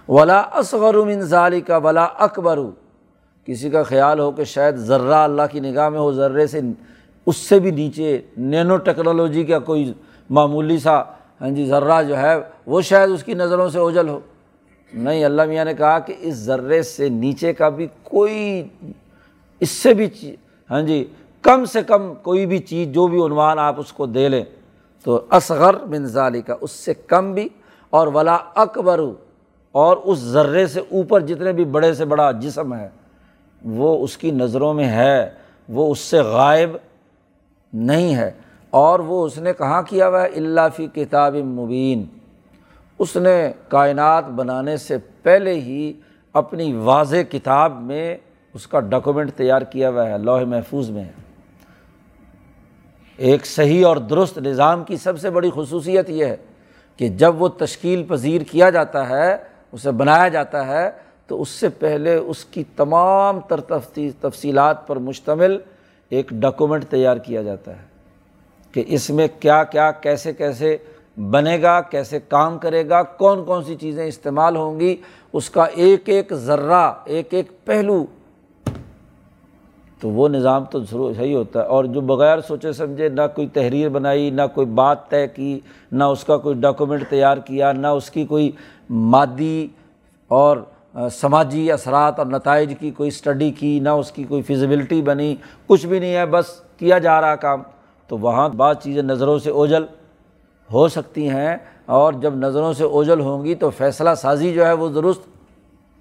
ولا اصغر من ظالی کا ولا اکبر۔ کسی کا خیال ہو کہ شاید ذرہ اللہ کی نگاہ میں ہو، ذرے سے اس سے بھی نیچے نینو ٹیکنالوجی کا کوئی معمولی سا ہاں جی ذرہ جو ہے وہ شاید اس کی نظروں سے اوجل ہو۔ نہیں، اللہ میاں نے کہا کہ اس ذرے سے نیچے کا بھی کوئی، اس سے بھی ہاں جی کم سے کم کوئی بھی چیز، جو بھی عنوان آپ اس کو دے لیں تو اصغر بن ظالی کا اس سے کم بھی، اور ولا اکبر، اور اس ذرے سے اوپر جتنے بھی بڑے سے بڑا جسم ہے، وہ اس کی نظروں میں ہے، وہ اس سے غائب نہیں ہے، اور وہ اس نے کہاں کیا ہوا ہے؟ اللہ فی کتاب مبین۔ اس نے کائنات بنانے سے پہلے ہی اپنی واضح کتاب میں اس کا ڈاکومنٹ تیار کیا ہوا ہے لوہ محفوظ میں۔ ہے ایک صحیح اور درست نظام کی سب سے بڑی خصوصیت یہ ہے کہ جب وہ تشکیل پذیر کیا جاتا ہے، اسے بنایا جاتا ہے، تو اس سے پہلے اس کی تمام تر تفصیلات پر مشتمل ایک ڈاکومنٹ تیار کیا جاتا ہے کہ اس میں کیا کیا کیسے کیسے بنے گا، کیسے کام کرے گا، کون کون سی چیزیں استعمال ہوں گی، اس کا ایک ایک ذرہ، ایک ایک پہلو۔ تو وہ نظام تو ضرور صحیح ہوتا ہے۔ اور جو بغیر سوچے سمجھے نہ کوئی تحریر بنائی، نہ کوئی بات طے کی، نہ اس کا کوئی ڈاکومنٹ تیار کیا، نہ اس کی کوئی مادی اور سماجی اثرات اور نتائج کی کوئی اسٹڈی کی، نہ اس کی کوئی فزیبلٹی بنی، کچھ بھی نہیں ہے، بس کیا جا رہا کام۔ تو وہاں بعض چیزیں نظروں سے اوجل ہو سکتی ہیں اور جب نظروں سے اوجل ہوں گی تو فیصلہ سازی جو ہے وہ درست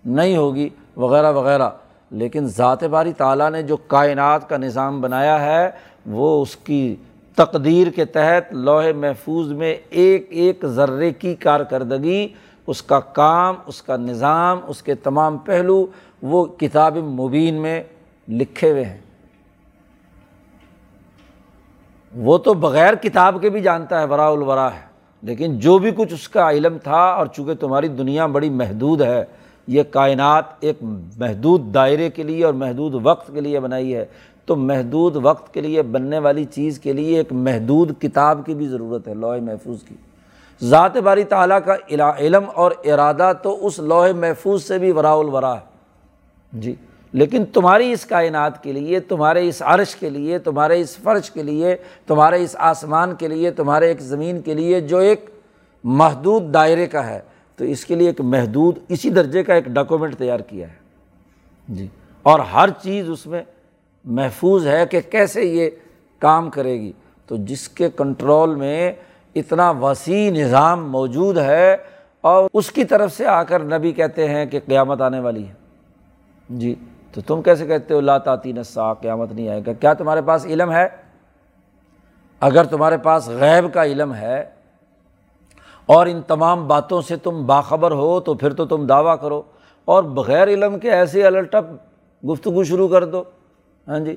نہیں ہوگی، وغیرہ وغیرہ۔ لیکن ذات باری تعالیٰ نے جو کائنات کا نظام بنایا ہے، وہ اس کی تقدیر کے تحت لوہے محفوظ میں ایک ایک ذرے کی کارکردگی، اس کا کام، اس کا نظام، اس کے تمام پہلو وہ کتاب مبین میں لکھے ہوئے ہیں۔ وہ تو بغیر کتاب کے بھی جانتا ہے ورا الورا ہے۔ لیکن جو بھی کچھ اس کا علم تھا اور چونکہ تمہاری دنیا بڑی محدود ہے، یہ کائنات ایک محدود دائرے کے لیے اور محدود وقت کے لیے بنائی ہے، تو محدود وقت کے لیے بننے والی چیز کے لیے ایک محدود کتاب کی بھی ضرورت ہے، لوہے محفوظ کی۔ ذات باری تعالیٰ کا علم اور ارادہ تو اس لوہے محفوظ سے بھی ورا الورا ہے۔ جی۔ لیکن تمہاری اس کائنات کے لیے، تمہارے اس عرش کے لیے، تمہارے اس فرش کے لیے، تمہارے اس آسمان کے لیے، تمہارے ایک زمین کے لیے جو ایک محدود دائرے کا ہے، تو اس کے لیے ایک محدود اسی درجے کا ایک ڈاکومنٹ تیار کیا ہے۔ جی۔ اور ہر چیز اس میں محفوظ ہے کہ کیسے یہ کام کرے گی۔ تو جس کے کنٹرول میں اتنا وسیع نظام موجود ہے، اور اس کی طرف سے آ کر نبی کہتے ہیں کہ قیامت آنے والی ہے۔ جی۔ تو تم کیسے کہتے ہو اللہ تعطی نسا قیامت نہیں آئے گا؟ کیا تمہارے پاس علم ہے؟ اگر تمہارے پاس غیب کا علم ہے اور ان تمام باتوں سے تم باخبر ہو تو پھر تو تم دعویٰ کرو اور بغیر علم کے ایسے الٹپ گفتگو شروع کر دو۔ ہاں جی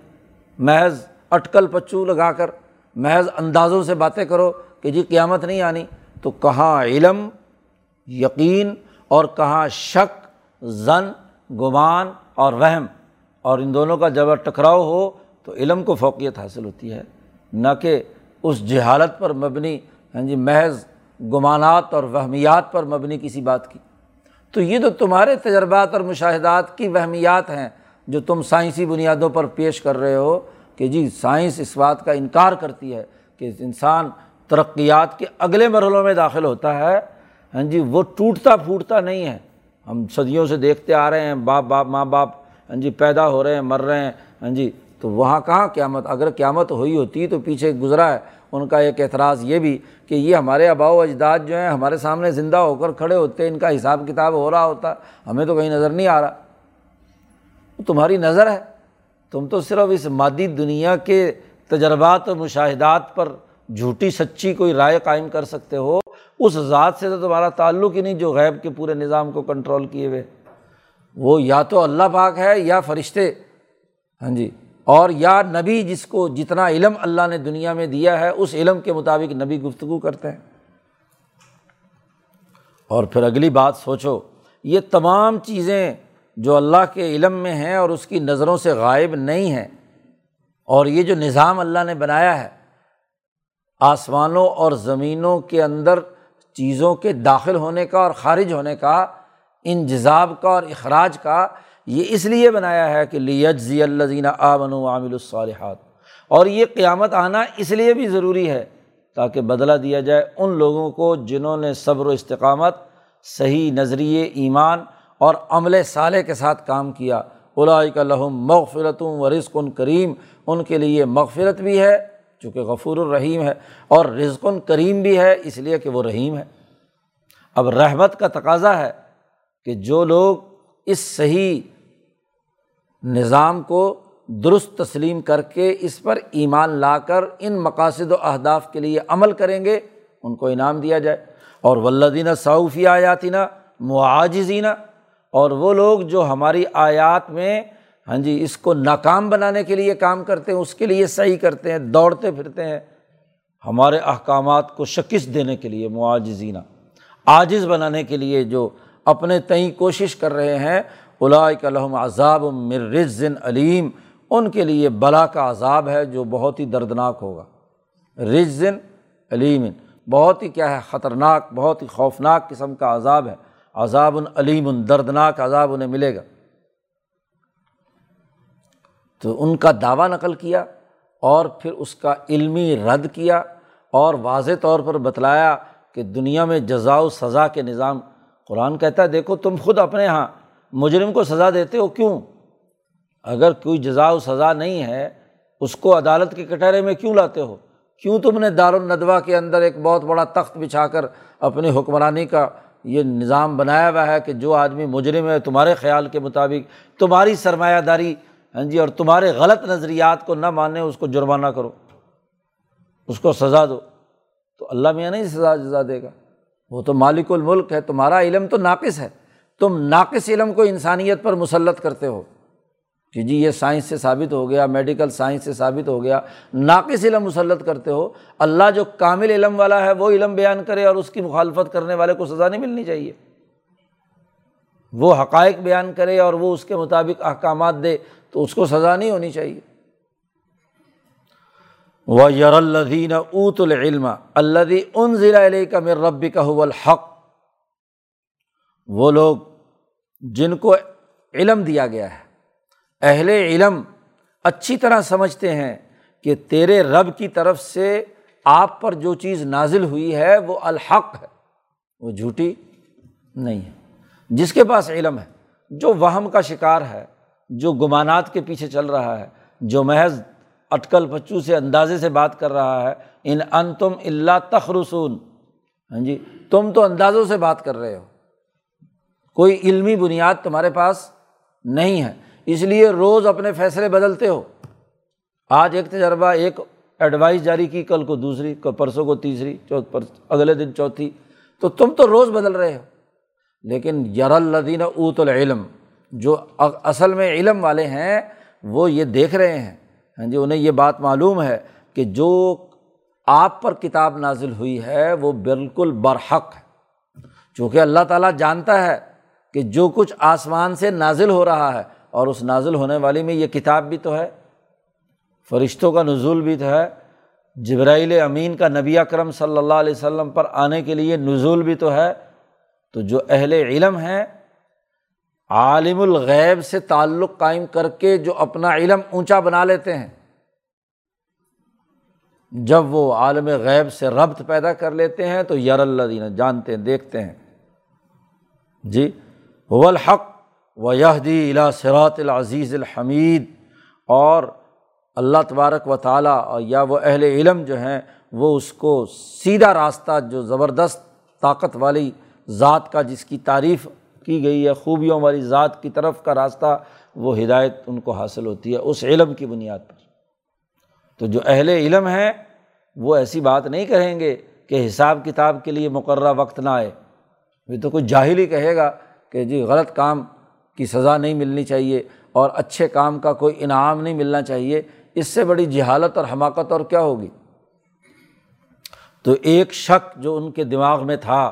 محض اٹکل پچو لگا کر، محض اندازوں سے باتیں کرو کہ جی قیامت نہیں آنی۔ تو کہاں علم، یقین اور کہاں شک، زن، گمان اور وہم اور ان دونوں کا جب ٹکراؤ ہو تو علم کو فوقیت حاصل ہوتی ہے، نہ کہ اس جہالت پر مبنی ہاں جی محض گمانات اور وہمیات پر مبنی کسی بات کی۔ تو یہ تو تمہارے تجربات اور مشاہدات کی وہمیات ہیں جو تم سائنسی بنیادوں پر پیش کر رہے ہو کہ جی سائنس اس بات کا انکار کرتی ہے کہ انسان ترقیات کے اگلے مرحلوں میں داخل ہوتا ہے۔ ہاں جی وہ ٹوٹتا پھوٹتا نہیں ہے۔ ہم صدیوں سے دیکھتے آ رہے ہیں، باپ باپ، ماں، باپ ہاں جی پیدا ہو رہے ہیں، مر رہے ہیں ہاں جی تو وہاں کہاں قیامت؟ اگر قیامت ہوئی ہوتی تو پیچھے گزرا ہے۔ ان کا ایک اعتراض یہ بھی کہ یہ ہمارے آبا و اجداد جو ہیں ہمارے سامنے زندہ ہو کر کھڑے ہوتے، ان کا حساب کتاب ہو رہا ہوتا، ہمیں تو کہیں نظر نہیں آ رہا۔ تمہاری نظر ہے۔ تم تو صرف اس مادی دنیا کے تجربات و مشاہدات پر جھوٹی، سچی کوئی رائے قائم کر سکتے ہو۔ اس ذات سے تو تمہارا تعلق ہی نہیں جو غیب کے پورے نظام کو کنٹرول کیے ہوئے۔ وہ یا تو اللہ پاک ہے یا فرشتے۔ ہاں جی۔ اور یا نبی جس کو جتنا علم اللہ نے دنیا میں دیا ہے، اس علم کے مطابق نبی گفتگو کرتے ہیں۔ اور پھر اگلی بات سوچو، یہ تمام چیزیں جو اللہ کے علم میں ہیں اور اس کی نظروں سے غائب نہیں ہیں، اور یہ جو نظام اللہ نے بنایا ہے، آسمانوں اور زمینوں کے اندر چیزوں کے داخل ہونے کا اور خارج ہونے کا ان جذاب کا اور اخراج کا یہ اس لیے بنایا ہے کہ لیجزی اللہ زینہ آمن و عامل الصالحات۔ اور یہ قیامت آنا اس لیے بھی ضروری ہے تاکہ بدلہ دیا جائے ان لوگوں کو جنہوں نے صبر و استقامت، صحیح نظریے ایمان اور عمل صالح کے ساتھ کام کیا۔ لحم مغفرت و رزق کریم، ان کے لیے مغفرت بھی ہے چونکہ غفور الرحیم ہے اور رزق کریم بھی ہے، اس لیے کہ وہ رحیم ہے۔ اب رحمت کا تقاضا ہے کہ جو لوگ اس صحیح نظام کو درست تسلیم کر کے اس پر ایمان لا کر ان مقاصد و اہداف کے لیے عمل کریں گے، ان کو انعام دیا جائے۔ اور ولدینہ صعفی آیاتینہ معاجزینہ اور وہ لوگ جو ہماری آیات میں ہاں جی اس کو ناکام بنانے کے لیے کام کرتے ہیں، اس کے لیے صحیح کرتے ہیں، دوڑتے پھرتے ہیں۔ ہمارے احکامات کو شکست دینے کے لیے معاجزینہ عاجز بنانے کے لیے جو اپنے تئیں کوشش کر رہے ہیں الحم عذاب مر رزن علیم، ان کے لیے بلا کا عذاب ہے جو بہت ہی دردناک ہوگا۔ رزن علیم، بہت ہی کیا ہے، خطرناک، بہت ہی خوفناک قسم کا عذاب ہے۔ عذاب العلیم دردناک عذاب انہیں ملے گا۔ تو ان کا دعویٰ نقل کیا اور پھر اس کا علمی رد کیا اور واضح طور پر بتلایا کہ دنیا میں جزا و سزا کے نظام، قرآن کہتا ہے، دیکھو تم خود اپنے یہاں مجرم کو سزا دیتے ہو کیوں؟ اگر کوئی جزا و سزا نہیں ہے، اس کو عدالت کے کٹہرے میں کیوں لاتے ہو؟ کیوں تم نے دار الندوہ کے اندر ایک بہت بڑا تخت بچھا کر اپنی حکمرانی کا یہ نظام بنایا ہوا ہے کہ جو آدمی مجرم ہے، تمہارے خیال کے مطابق تمہاری سرمایہ داری ہاں جی اور تمہارے غلط نظریات کو نہ مانے اس کو جرمانہ کرو، اس کو سزا دو۔ تو اللہ میاں نہیں سزا، جزا دے گا۔ وہ تو مالک الملک ہے، تمہارا علم تو ناقص ہے۔ تم ناقص علم کو انسانیت پر مسلط کرتے ہو۔ کہ جی یہ سائنس سے ثابت ہو گیا، میڈیکل سائنس سے ثابت ہو گیا، ناقص علم مسلط کرتے ہو۔ اللہ جو کامل علم والا ہے، وہ علم بیان کرے اور اس کی مخالفت کرنے والے کو سزا نہیں ملنی چاہیے۔ وہ حقائق بیان کرے اور وہ اس کے مطابق احکامات دے۔ تو اس کو سزا نہیں ہونی چاہیے۔ وہ یر الدین اوت العلم اللہ ان ضلع علیہ کا میر ربی کا الحق۔ وہ لوگ جن کو علم دیا گیا ہے۔ اہل علم اچھی طرح سمجھتے ہیں کہ تیرے رب کی طرف سے آپ پر جو چیز نازل ہوئی ہے وہ الحق ہے۔ وہ جھوٹی نہیں ہے۔ جس کے پاس علم ہے، جو وہم کا شکار ہے جو گمانات کے پیچھے چل رہا ہے، جو محض اٹکل پچو سے اندازے سے بات کر رہا ہے، ان ان تم اللہ تخرسون۔ ہاں جی تم تو اندازوں سے بات کر رہے ہو۔ کوئی علمی بنیاد تمہارے پاس نہیں ہے، اس لیے روز اپنے فیصلے بدلتے ہو۔ آج ایک تجربہ، ایک ایڈوائس جاری کی، کل کو دوسری پرسوں کو تیسری، چوتھ پر، اگلے دن چوتھی۔ تو تم تو روز بدل رہے ہو۔ لیکن یر الدین اوت العلم جو اصل میں علم والے ہیں، وہ یہ دیکھ رہے ہیں۔ ہاں جی انہیں یہ بات معلوم ہے کہ جو آپ پر کتاب نازل ہوئی ہے، وہ بالکل برحق ہے۔ چونکہ اللہ تعالیٰ جانتا ہے کہ جو کچھ آسمان سے نازل ہو رہا ہے، اور اس نازل ہونے والی میں یہ کتاب بھی تو ہے، فرشتوں کا نزول بھی تو ہے، جبرائیل امین کا نبی اکرم صلی اللہ علیہ وسلم پر آنے کے لیے نزول بھی تو ہے۔ تو جو اہل علم ہیں عالم الغیب سے تعلق قائم کر کے جو اپنا علم اونچا بنا لیتے ہیں۔ جب وہ عالم غیب سے ربط پیدا کر لیتے ہیں تو یر اللہ دینا جانتے ہیں، دیکھتے ہیں۔ جی الحق و یہدی الا سرات العزیز الحمید۔ اور اللہ تبارک و تعالیٰ یا وہ اہل علم جو ہیں، وہ اس کو سیدھا راستہ جو زبردست طاقت والی ذات کا جس کی تعریف کی گئی ہے خوبیوں والی ذات کی طرف کا راستہ، وہ ہدایت ان کو حاصل ہوتی ہے اس علم کی بنیاد پر۔ تو جو اہل علم ہیں، وہ ایسی بات نہیں کہیں گے کہ حساب کتاب کے لیے مقررہ وقت نہ آئے۔ یہ تو کوئی جاہل ہی کہے گا کہ جی غلط کام کی سزا نہیں ملنی چاہیے اور اچھے کام کا کوئی انعام نہیں ملنا چاہیے۔ اس سے بڑی جہالت اور حماقت اور کیا ہوگی؟ تو ایک شک جو ان کے دماغ میں تھا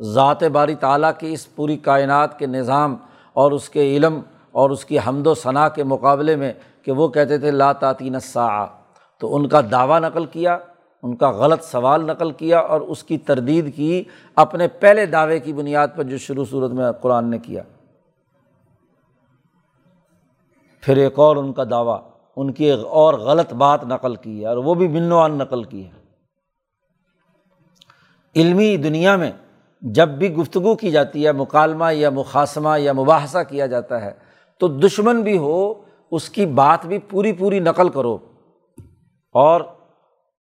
ذات باری تعالیٰ کی اس پوری کائنات کے نظام اور اس کے علم اور اس کی حمد و ثناء کے مقابلے میں کہ وہ کہتے تھے، لا تعطین سا تو ان کا دعویٰ نقل کیا، ان کا غلط سوال نقل کیا اور اس کی تردید کی اپنے پہلے دعوے کی بنیاد پر جو شروع صورت میں قرآن نے کیا۔ پھر ایک اور ان کا دعویٰ، ان کی ایک اور غلط بات نقل کی ہے اور وہ بھی بن وان نقل کی ہے۔ علمی دنیا میں جب بھی گفتگو کی جاتی ہے، مکالمہ یا مقاصمہ یا مباحثہ کیا جاتا ہے، تو دشمن بھی ہو، اس کی بات بھی پوری پوری نقل کرو اور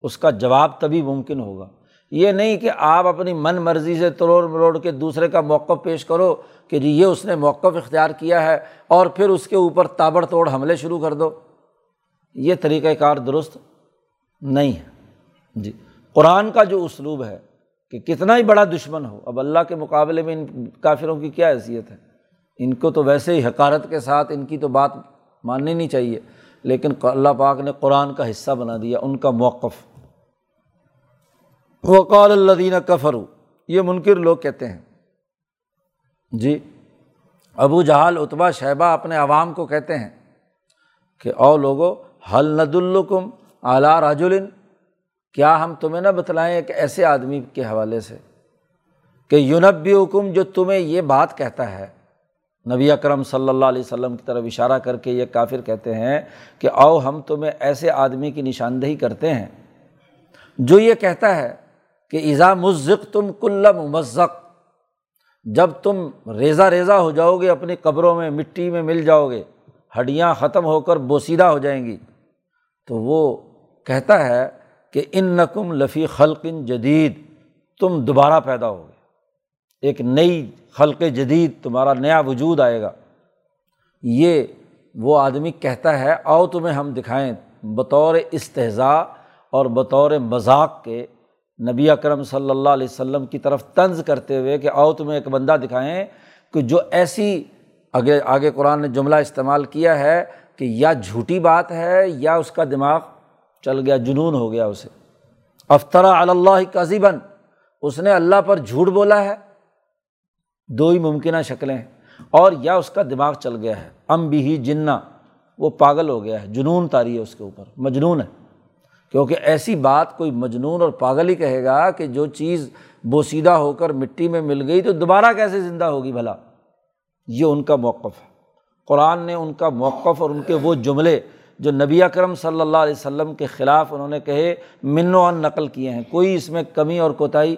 اس کا جواب تبھی ممکن ہوگا۔ یہ نہیں کہ آپ اپنی من مرضی سے تروڑ مروڑ کے دوسرے کا موقف پیش کرو کہ جی یہ اس نے موقف اختیار کیا ہے اور پھر اس کے اوپر تابڑ توڑ حملے شروع کر دو۔ یہ طریقۂ کار درست نہیں ہے۔ جی قرآن کا جو اسلوب ہے کہ کتنا ہی بڑا دشمن ہو۔ اب اللہ کے مقابلے میں ان کافروں کی کیا حیثیت ہے؟ ان کو تو ویسے ہی حکارت کے ساتھ ان کی تو بات ماننی نہیں چاہیے، لیکن اللہ پاک نے قرآن کا حصہ بنا دیا، ان کا موقف۔ وقال اللہ کفرو یہ منکر لوگ کہتے ہیں۔ جی ابو جہال اتبا شہبہ اپنے عوام کو کہتے ہیں کہ او لوگو حل ند الکم اعلیٰ راج الن کیا ہم تمہیں نہ بتلائیں ایک ایسے آدمی کے حوالے سے کہ یونبی حکم جو تمہیں یہ بات کہتا ہے؟ نبی اکرم صلی اللہ علیہ وسلم کی طرف اشارہ کر کے یہ کافر کہتے ہیں کہ او ہم تمہیں ایسے آدمی کی نشاندہی کرتے ہیں جو یہ کہتا ہے کہ ایزا مزق تم کل ممزق، جب تم ریزا ریزا ہو جاؤ گے اپنی قبروں میں، مٹی میں مل جاؤ گے، ہڈیاں ختم ہو کر بوسیدہ ہو جائیں گی، تو وہ کہتا ہے کہ ان نقم لفی خلقن جدید، تم دوبارہ پیدا ہو گئے ایک نئی خلق جدید تمہارا نیا وجود آئے گا۔ یہ وہ آدمی کہتا ہے، آؤ تمہیں ہم دکھائیں۔ بطور استحضاء اور بطور مذاق کے نبی اکرم صلی اللہ علیہ وسلم کی طرف طنز کرتے ہوئے کہ آؤ تمہیں ایک بندہ دکھائیں کہ جو ایسی آگے آگے قرآن نے جملہ استعمال کیا ہے کہ یا جھوٹی بات ہے یا اس کا دماغ چل گیا، جنون ہو گیا اسے۔ افطرا اللہ کذیباً اس نے اللہ پر جھوٹ بولا ہے۔ دو ہی ممکنہ شکلیں ہیں۔ اور یا اس کا دماغ چل گیا ہے۔ ام بھی ہی جنا وہ پاگل ہو گیا ہے۔ جنون تاری ہے اس کے اوپر۔ مجنون ہے۔ کیونکہ ایسی بات کوئی مجنون اور پاگل ہی کہے گا کہ جو چیز بوسیدہ ہو کر مٹی میں مل گئی تو دوبارہ کیسے زندہ ہوگی بھلا؟ یہ ان کا موقف ہے۔ قرآن نے ان کا موقف اور ان کے وہ جملے جو نبی اکرم صلی اللہ علیہ وسلم کے خلاف انہوں نے کہے من و ان نقل کیے ہیں۔ کوئی اس میں کمی اور کوتاہی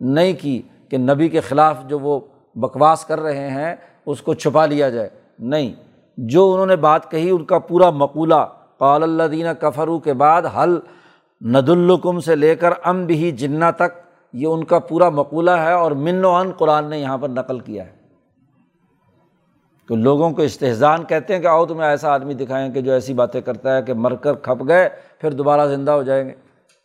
نہیں کی کہ نبی کے خلاف جو وہ بکواس کر رہے ہیں، اس کو چھپا لیا جائے۔ نہیں۔ جو انہوں نے بات کہی، ان کا پورا مقولہ، قال اللہ دینہ کفرو کے بعد، حل ند الکم سے لے کر ام بھی جنا تک، یہ ان کا پورا مقولہ ہے اور من و ان قرآن نے یہاں پر نقل کیا ہے۔ کہ لوگوں کو استحزان کہتے ہیں کہ آؤ تمہیں ایسا آدمی دکھائیں کہ جو ایسی باتیں کرتا ہے کہ مر کر کھپ گئے، پھر دوبارہ زندہ ہو جائیں گے۔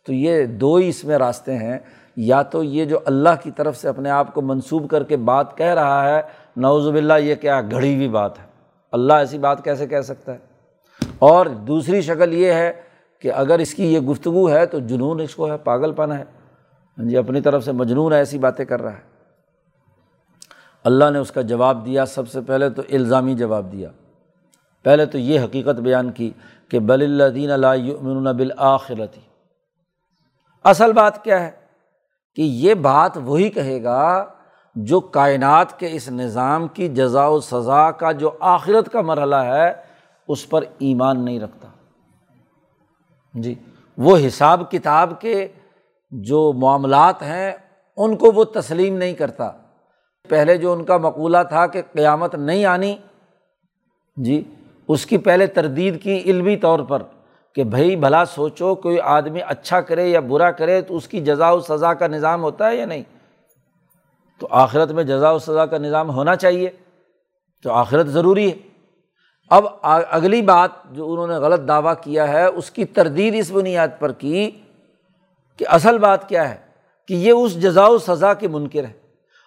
تو یہ دو ہی اس میں راستے ہیں۔ یا تو یہ جو اللہ کی طرف سے اپنے آپ کو منسوب کر کے بات کہہ رہا ہے نوز باللہ، یہ کیا گھڑی ہوئی بات ہے۔ اللہ ایسی بات کیسے کہہ سکتا ہے؟ اور دوسری شکل یہ ہے کہ اگر اس کی یہ گفتگو ہے تو جنون اس کو ہے، پاگل پن ہے۔ ہاں جی اپنی طرف سے مجنون ایسی باتیں کر رہا ہے۔ اللہ نے اس کا جواب دیا سب سے پہلے تو الزامی جواب دیا۔ پہلے تو یہ حقیقت بیان کی کہ بل اللہ دین اللہ بالآخرتی اصل بات کیا ہے؟ کہ یہ بات وہی کہے گا جو کائنات کے اس نظام کی جزا و سزا کا جو آخرت کا مرحلہ ہے، اس پر ایمان نہیں رکھتا۔ جی وہ حساب کتاب کے جو معاملات ہیں، ان کو وہ تسلیم نہیں کرتا۔ پہلے جو ان کا مقولہ تھا کہ قیامت نہیں آنی جی اس کی پہلے تردید کی علمی طور پر کہ بھائی بھلا سوچو کوئی آدمی اچھا کرے یا برا کرے تو اس کی جزا و سزا کا نظام ہوتا ہے یا نہیں؟ تو آخرت میں جزا و سزا کا نظام ہونا چاہیے، تو آخرت ضروری ہے۔ اب اگلی بات جو انہوں نے غلط دعویٰ کیا ہے، اس کی تردید اس بنیاد پر کی کہ اصل بات کیا ہے؟ کہ یہ اس جزا و سزا کے منکر ہے۔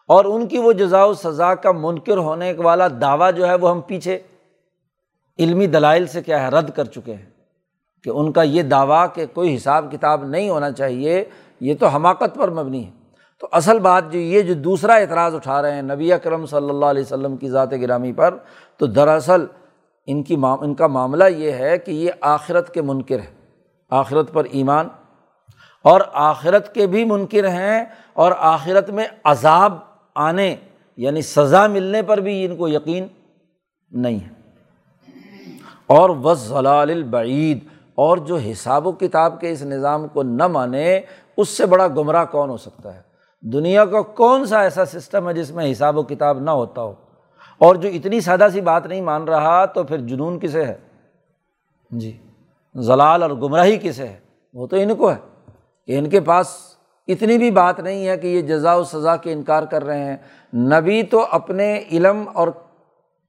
اور ان کی وہ جزا و سزا کا منکر ہونے والا دعویٰ جو ہے وہ ہم پیچھے علمی دلائل سے کیا ہے، رد کر چکے ہیں کہ ان کا یہ دعویٰ کہ کوئی حساب کتاب نہیں ہونا چاہیے، یہ تو حماقت پر مبنی ہے۔ تو اصل بات جو یہ جو دوسرا اعتراض اٹھا رہے ہیں نبی اکرم صلی اللہ علیہ وسلم کی ذات گرامی پر، تو دراصل ان کی ان کا معاملہ یہ ہے کہ یہ آخرت کے منکر ہے آخرت پر ایمان اور آخرت کے بھی منکر ہیں اور آخرت میں عذاب آنے یعنی سزا ملنے پر بھی ان کو یقین نہیں ہے۔ اور ضلال البعید اور جو حساب و کتاب کے اس نظام کو نہ مانے، اس سے بڑا گمراہ کون ہو سکتا ہے؟ دنیا کا کون سا ایسا سسٹم ہے جس میں حساب و کتاب نہ ہوتا ہو؟ اور جو اتنی سادہ سی بات نہیں مان رہا، تو پھر جنون کسے ہے؟ جی ضلال اور گمراہی کسے ہے؟ وہ تو ان کو ہے۔ کہ ان کے پاس اتنی بھی بات نہیں ہے کہ یہ جزا و سزا کے انکار کر رہے ہیں۔ نبی تو اپنے علم اور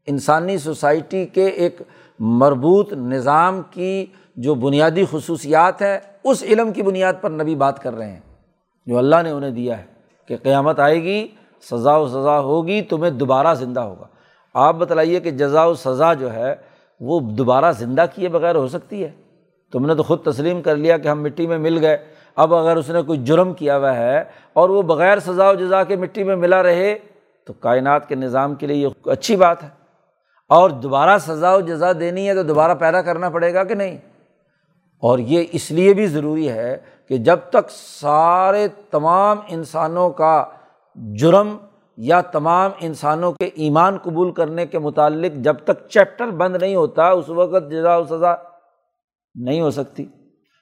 انسانی سوسائٹی کے ایک مربوط نظام کی جو بنیادی خصوصیات ہیں، اس علم کی بنیاد پر نبی بات کر رہے ہیں۔ جو اللہ نے انہیں دیا ہے کہ قیامت آئے گی، سزا و سزا ہوگی، تمہیں دوبارہ زندہ ہوگا۔ آپ بتلائیے کہ جزا و سزا جو ہے، وہ دوبارہ زندہ کیے بغیر ہو سکتی ہے؟ تم نے تو خود تسلیم کر لیا کہ ہم مٹی میں مل گئے۔ اب اگر اس نے کوئی جرم کیا ہوا ہے اور وہ بغیر سزا و جزا کے مٹی میں ملا رہے، تو کائنات کے نظام کے لیے یہ اچھی بات ہے۔ اور دوبارہ سزا و جزا دینی ہے تو دوبارہ پیدا کرنا پڑے گا کہ نہیں؟ اور یہ اس لیے بھی ضروری ہے کہ جب تک سارے تمام انسانوں کا جرم یا تمام انسانوں کے ایمان قبول کرنے کے متعلق جب تک چیپٹر بند نہیں ہوتا، اس وقت جزا و سزا نہیں ہو سکتی۔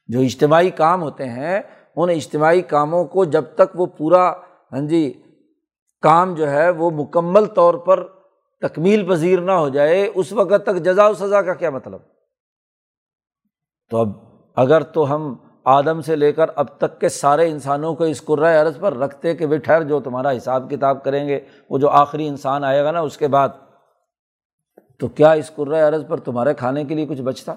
جو اجتماعی کام ہوتے ہیں، ان اجتماعی کاموں کو جب تک وہ پورا ہاں جی کام جو ہے وہ مکمل طور پر تکمیل پذیر نہ ہو جائے، اس وقت تک جزا و سزا کا کیا مطلب؟ تو اب اگر تو ہم آدم سے لے کر اب تک کے سارے انسانوں کو اس قرۂۂ عرض پر رکھتے کہ بھائی ٹھہر جو تمہارا حساب کتاب کریں گے، وہ جو آخری انسان آئے گا نا، اس کے بعد، تو کیا اس قرۂۂ عرض پر تمہارے کھانے کے لیے کچھ بچتا؟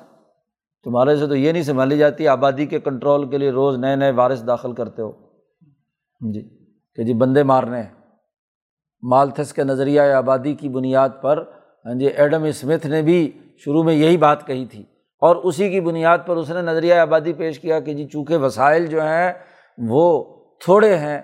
تمہارے سے تو یہ نہیں سنبھالی جاتی، آبادی کے کنٹرول کے لیے روز نئے نئے وارث داخل کرتے ہو۔ جی کہ جی بندے مارنے ہیں۔ مالتھس کے نظریہ آبادی کی بنیاد پر ہاں جی ایڈم اسمتھ نے بھی شروع میں یہی بات کہی تھی۔ اور اسی کی بنیاد پر اس نے نظریہ آبادی پیش کیا کہ جی چونکہ وسائل جو ہیں، وہ تھوڑے ہیں،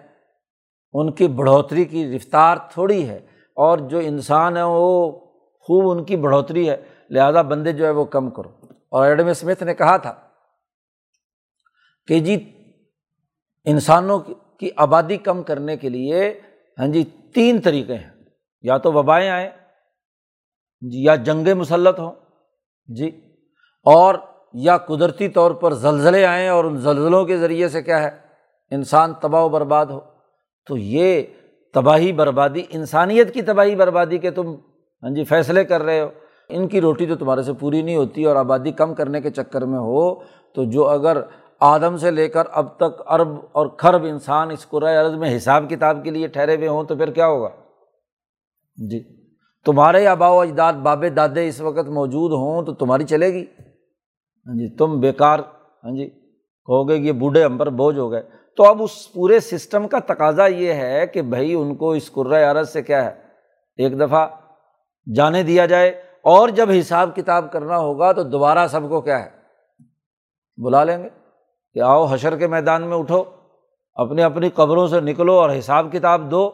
ان کی بڑھوتری کی رفتار تھوڑی ہے۔ اور جو انسان ہیں وہ خوب ان کی بڑھوتری ہے۔ لہٰذا بندے جو ہے، وہ کم کرو۔ اور ایڈم اسمتھ نے کہا تھا کہ جی انسانوں کی آبادی کم کرنے کے لیے ہاں جی تین طریقے ہیں۔ یا تو وبائیں آئیں جی یا جنگ مسلط ہوں جی اور یا قدرتی طور پر زلزلے آئیں اور ان زلزلوں کے ذریعے سے کیا ہے، انسان تباہ و برباد ہو۔ تو یہ تباہی بربادی، انسانیت کی تباہی بربادی کے تم ہاں جی فیصلے کر رہے ہو۔ ان کی روٹی تو تمہارے سے پوری نہیں ہوتی اور آبادی کم کرنے کے چکر میں ہو، تو جو اگر آدم سے لے کر اب تک ارب اور کھرب انسان اس قرآۂ عرض میں حساب کتاب کے لیے ٹھہرے ہوئے ہوں تو پھر کیا ہوگا؟ جی۔ تمہارے آبا و اجداد بابے دادے اس وقت موجود ہوں تو تمہاری چلے گی۔ ہاں جی تم بیکار۔ ہاں جی کہو گے کہ یہ بوڑھے ہم پر بوجھ ہو گئے۔ تو اب اس پورے سسٹم کا تقاضا یہ ہے کہ بھائی ان کو اس قرۂۂ عرض سے کیا ہے؟ ایک دفعہ جانے دیا جائے اور جب حساب کتاب کرنا ہوگا تو دوبارہ سب کو کیا ہے؟ بلا لیں گے کہ آؤ حشر کے میدان میں اٹھو، اپنی اپنی قبروں سے نکلو اور حساب کتاب دو۔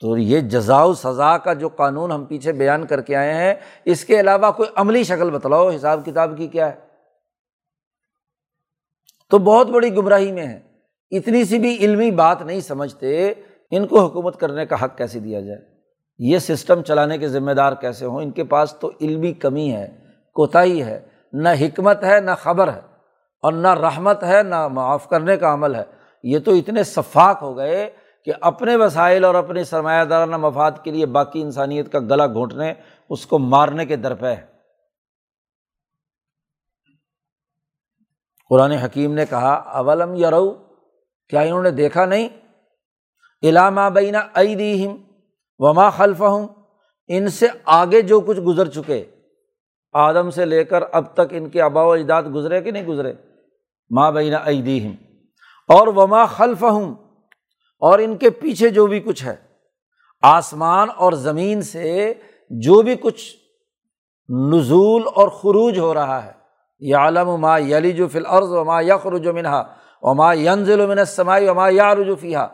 تو یہ جزا و سزا کا جو قانون ہم پیچھے بیان کر کے آئے ہیں، اس کے علاوہ کوئی عملی شکل بتلاؤ، حساب کتاب کی کیا ہے؟ تو بہت بڑی گمراہی میں ہے اتنی سی بھی علمی بات نہیں سمجھتے، ان کو حکومت کرنے کا حق کیسے دیا جائے؟ یہ سسٹم چلانے کے ذمہ دار کیسے ہوں؟ ان کے پاس تو علمی کمی ہے، کوتاہی ہے، نہ حکمت ہے، نہ خبر ہے، اور نہ رحمت ہے، نہ معاف کرنے کا عمل ہے۔ یہ تو اتنے شفاق ہو گئے کہ اپنے وسائل اور اپنے سرمایہ دارانہ مفاد کے لیے باقی انسانیت کا گلا گھونٹنے، اس کو مارنے کے درپے ہے۔ قرآن حکیم نے کہا، اولم یرو؟ کیا انہوں نے دیکھا نہیں؟ علامہ بینا ایدیم وما خلف ہوں ان سے آگے جو کچھ گزر چکے، آدم سے لے کر اب تک ان کے آبا و اجداد گزرے کہ نہیں گزرے؟ ماں بینا ایدیم اور وما خلف ہوں اور ان کے پیچھے جو بھی کچھ ہے، آسمان اور زمین سے جو بھی کچھ نزول اور خروج ہو رہا ہے یا عالم ما یلی جو فل عرض وما یخرج و منہا وما ینزل من السمائی وما یا رجو فیحا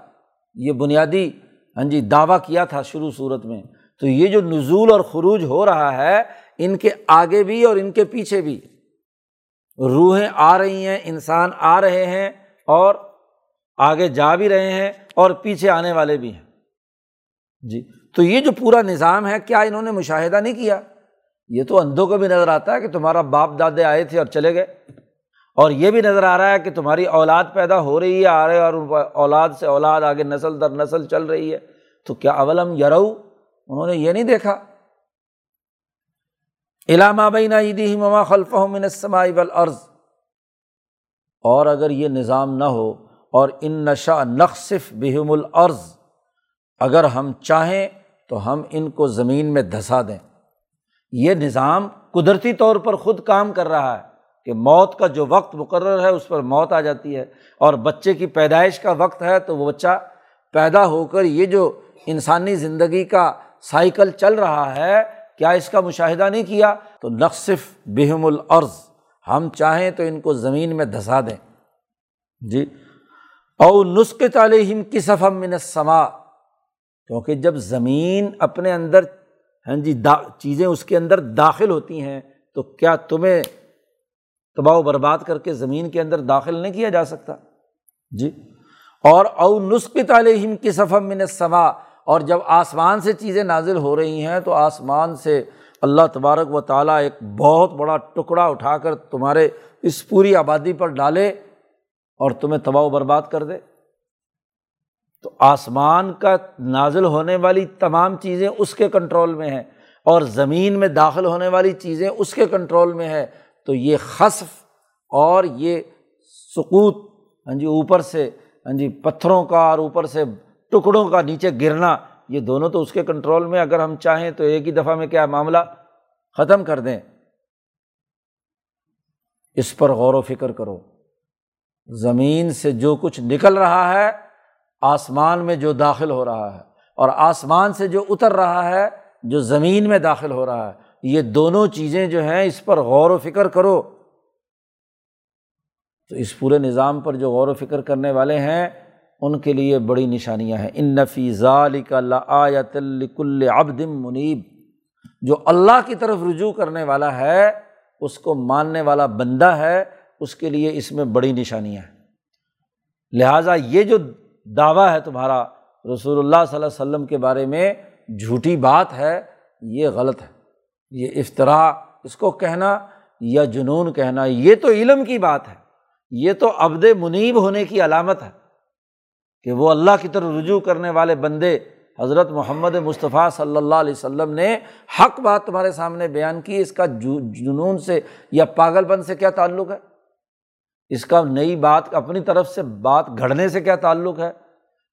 یہ بنیادی ہاں جی دعویٰ کیا تھا شروع صورت میں۔ تو یہ جو نزول اور خروج ہو رہا ہے، ان کے آگے بھی اور ان کے پیچھے بھی۔ روحیں آ رہی ہیں، انسان آ رہے ہیں اور آگے جا بھی رہے ہیں اور پیچھے آنے والے بھی ہیں۔ جی تو یہ جو پورا نظام ہے، کیا انہوں نے مشاہدہ نہیں کیا؟ یہ تو اندھوں کو بھی نظر آتا ہے کہ تمہارا باپ دادے آئے تھے اور چلے گئے۔ اور یہ بھی نظر آ رہا ہے کہ تمہاری اولاد پیدا ہو رہی ہے، آ رہے اور اولاد سے اولاد آگے نسل در نسل چل رہی ہے۔ تو کیا اولم یرو؟ انہوں نے یہ نہیں دیکھا۔ علامہ بین عیدی مما خلف منسمائی ولعرض اور اگر یہ نظام نہ ہو اور ان نشا نقصف بہم العرض اگر ہم چاہیں تو ہم ان کو زمین میں دھسا دیں۔ یہ نظام قدرتی طور پر خود کام کر رہا ہے۔ کہ موت کا جو وقت مقرر ہے اس پر موت آ جاتی ہے اور بچے کی پیدائش کا وقت ہے تو وہ بچہ پیدا ہو کر یہ جو انسانی زندگی کا سائیکل چل رہا ہے، کیا اس کا مشاہدہ نہیں کیا؟ تو نقصف بہم العرض ہم چاہیں تو ان کو زمین میں دھسا دیں۔ جی۔ او نسخ علیہم کی صفم من سما کیونکہ جب زمین اپنے اندر ہاں جی دا، چیزیں اس کے اندر داخل ہوتی ہیں تو کیا تمہیں تباہ و برباد کر کے زمین کے اندر داخل نہیں کیا جا سکتا۔ جی۔ اور او نسخ علیہم کی صفم من سما اور جب آسمان سے چیزیں نازل ہو رہی ہیں تو آسمان سے اللہ تبارک و تعالیٰ ایک بہت بڑا ٹکڑا اٹھا کر تمہارے اس پوری آبادی پر ڈالے اور تمہیں تباہ و برباد کر دے۔ تو آسمان کا نازل ہونے والی تمام چیزیں اس کے کنٹرول میں ہیں اور زمین میں داخل ہونے والی چیزیں اس کے کنٹرول میں ہے تو یہ خصف اور یہ سکوت ہاں جی اوپر سے ہاں جی پتھروں کا اور اوپر سے ٹکڑوں کا نیچے گرنا، یہ دونوں تو اس کے کنٹرول میں، اگر ہم چاہیں تو ایک ہی دفعہ میں کیا معاملہ ختم کر دیں۔ اس پر غور و فکر کرو۔ زمین سے جو کچھ نکل رہا ہے، آسمان میں جو داخل ہو رہا ہے، اور آسمان سے جو اتر رہا ہے، جو زمین میں داخل ہو رہا ہے یہ دونوں چیزیں جو ہیں، اس پر غور و فکر کرو۔ تو اس پورے نظام پر جو غور و فکر کرنے والے ہیں، ان کے لیے بڑی نشانیاں ہیں۔ ان نفی ذالک کل ابدم منیب۔ جو اللہ کی طرف رجوع کرنے والا ہے، اس کو ماننے والا بندہ ہے، اس کے لیے اس میں بڑی نشانیاں ہیں۔ لہٰذا یہ جو دعویٰ ہے تمہارا رسول اللہ صلی اللہ علیہ وسلم کے بارے میں، جھوٹی بات ہے، یہ غلط ہے۔ یہ افطرا اس کو کہنا یا جنون کہنا، یہ تو علم کی بات ہے، یہ تو ابد منیب ہونے کی علامت ہے کہ وہ اللہ کی طرف رجوع کرنے والے بندے حضرت محمد مصطفیٰ صلی اللہ علیہ وسلم نے حق بات تمہارے سامنے بیان کی، اس کا جنون سے یا پاگل پن سے کیا تعلق ہے؟ اس کا نئی بات اپنی طرف سے، بات گھڑنے سے کیا تعلق ہے؟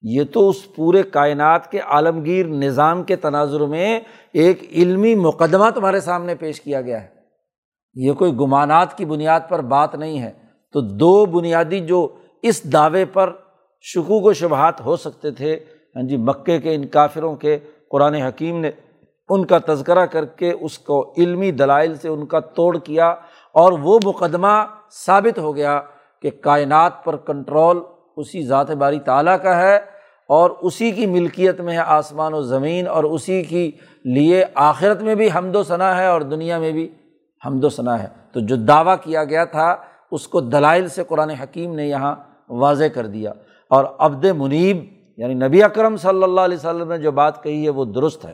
یہ تو اس پورے کائنات کے عالمگیر نظام کے تناظر میں ایک علمی مقدمہ تمہارے سامنے پیش کیا گیا ہے۔ یہ کوئی گمانات کی بنیاد پر بات نہیں ہے۔ تو دو بنیادی جو اس دعوے پر شکوک و شبہات ہو سکتے تھے ہاں جی مکے کے ان کافروں کے، قرآن حکیم نے ان کا تذکرہ کر کے اس کو علمی دلائل سے ان کا توڑ کیا اور وہ مقدمہ ثابت ہو گیا کہ کائنات پر کنٹرول اسی ذات باری تعالیٰ کا ہے اور اسی کی ملکیت میں ہے آسمان و زمین اور اسی کی لیے آخرت میں بھی حمد و ثناء ہے اور دنیا میں بھی حمد و ثناء ہے۔ تو جو دعویٰ کیا گیا تھا، اس کو دلائل سے قرآن حکیم نے یہاں واضح کر دیا۔ اور عبد منیب یعنی نبی اکرم صلی اللہ علیہ وسلم نے جو بات کہی ہے، وہ درست ہے۔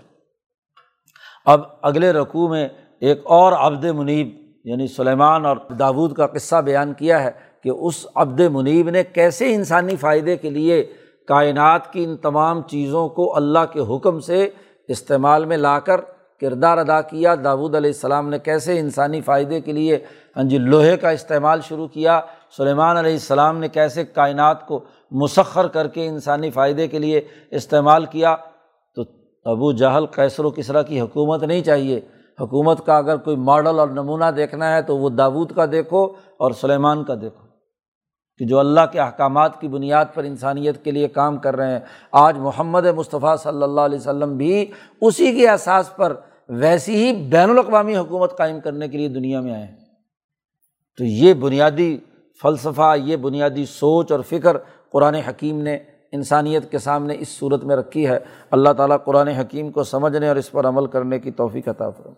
اب اگلے رقوع میں ایک اور عبد منیب یعنی سلیمان اور داود کا قصہ بیان کیا ہے۔ کہ اس عبد منیب نے کیسے انسانی فائدے کے لیے کائنات کی ان تمام چیزوں کو اللہ کے حکم سے استعمال میں لا کر کردار ادا کیا؟ داود علیہ السلام نے کیسے انسانی فائدے کے لیے ہاں جی لوہے کا استعمال شروع کیا؟ سلیمان علیہ السلام نے کیسے کائنات کو مسخر کر کے انسانی فائدے کے لیے استعمال کیا؟ تو ابو جہل کیسر و کسرا کی حکومت نہیں چاہیے۔ حکومت کا اگر کوئی ماڈل اور نمونہ دیکھنا ہے تو وہ داود کا دیکھو اور سلیمان کا دیکھو۔ کہ جو اللہ کے احکامات کی بنیاد پر انسانیت کے لیے کام کر رہے ہیں، آج محمد مصطفیٰ صلی اللہ علیہ وسلم بھی اسی کے احساس پر ویسی ہی بین الاقوامی حکومت قائم کرنے کے لیے دنیا میں آئے ہیں۔ تو یہ بنیادی فلسفہ، یہ بنیادی سوچ اور فکر قرآن حکیم نے انسانیت کے سامنے اس صورت میں رکھی ہے۔ اللہ تعالیٰ قرآن حکیم کو سمجھنے اور اس پر عمل کرنے کی توفیق عطا فرم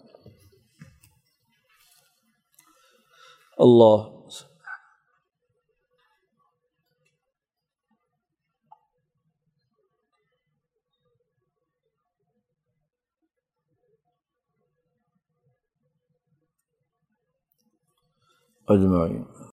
اللہ اجمعین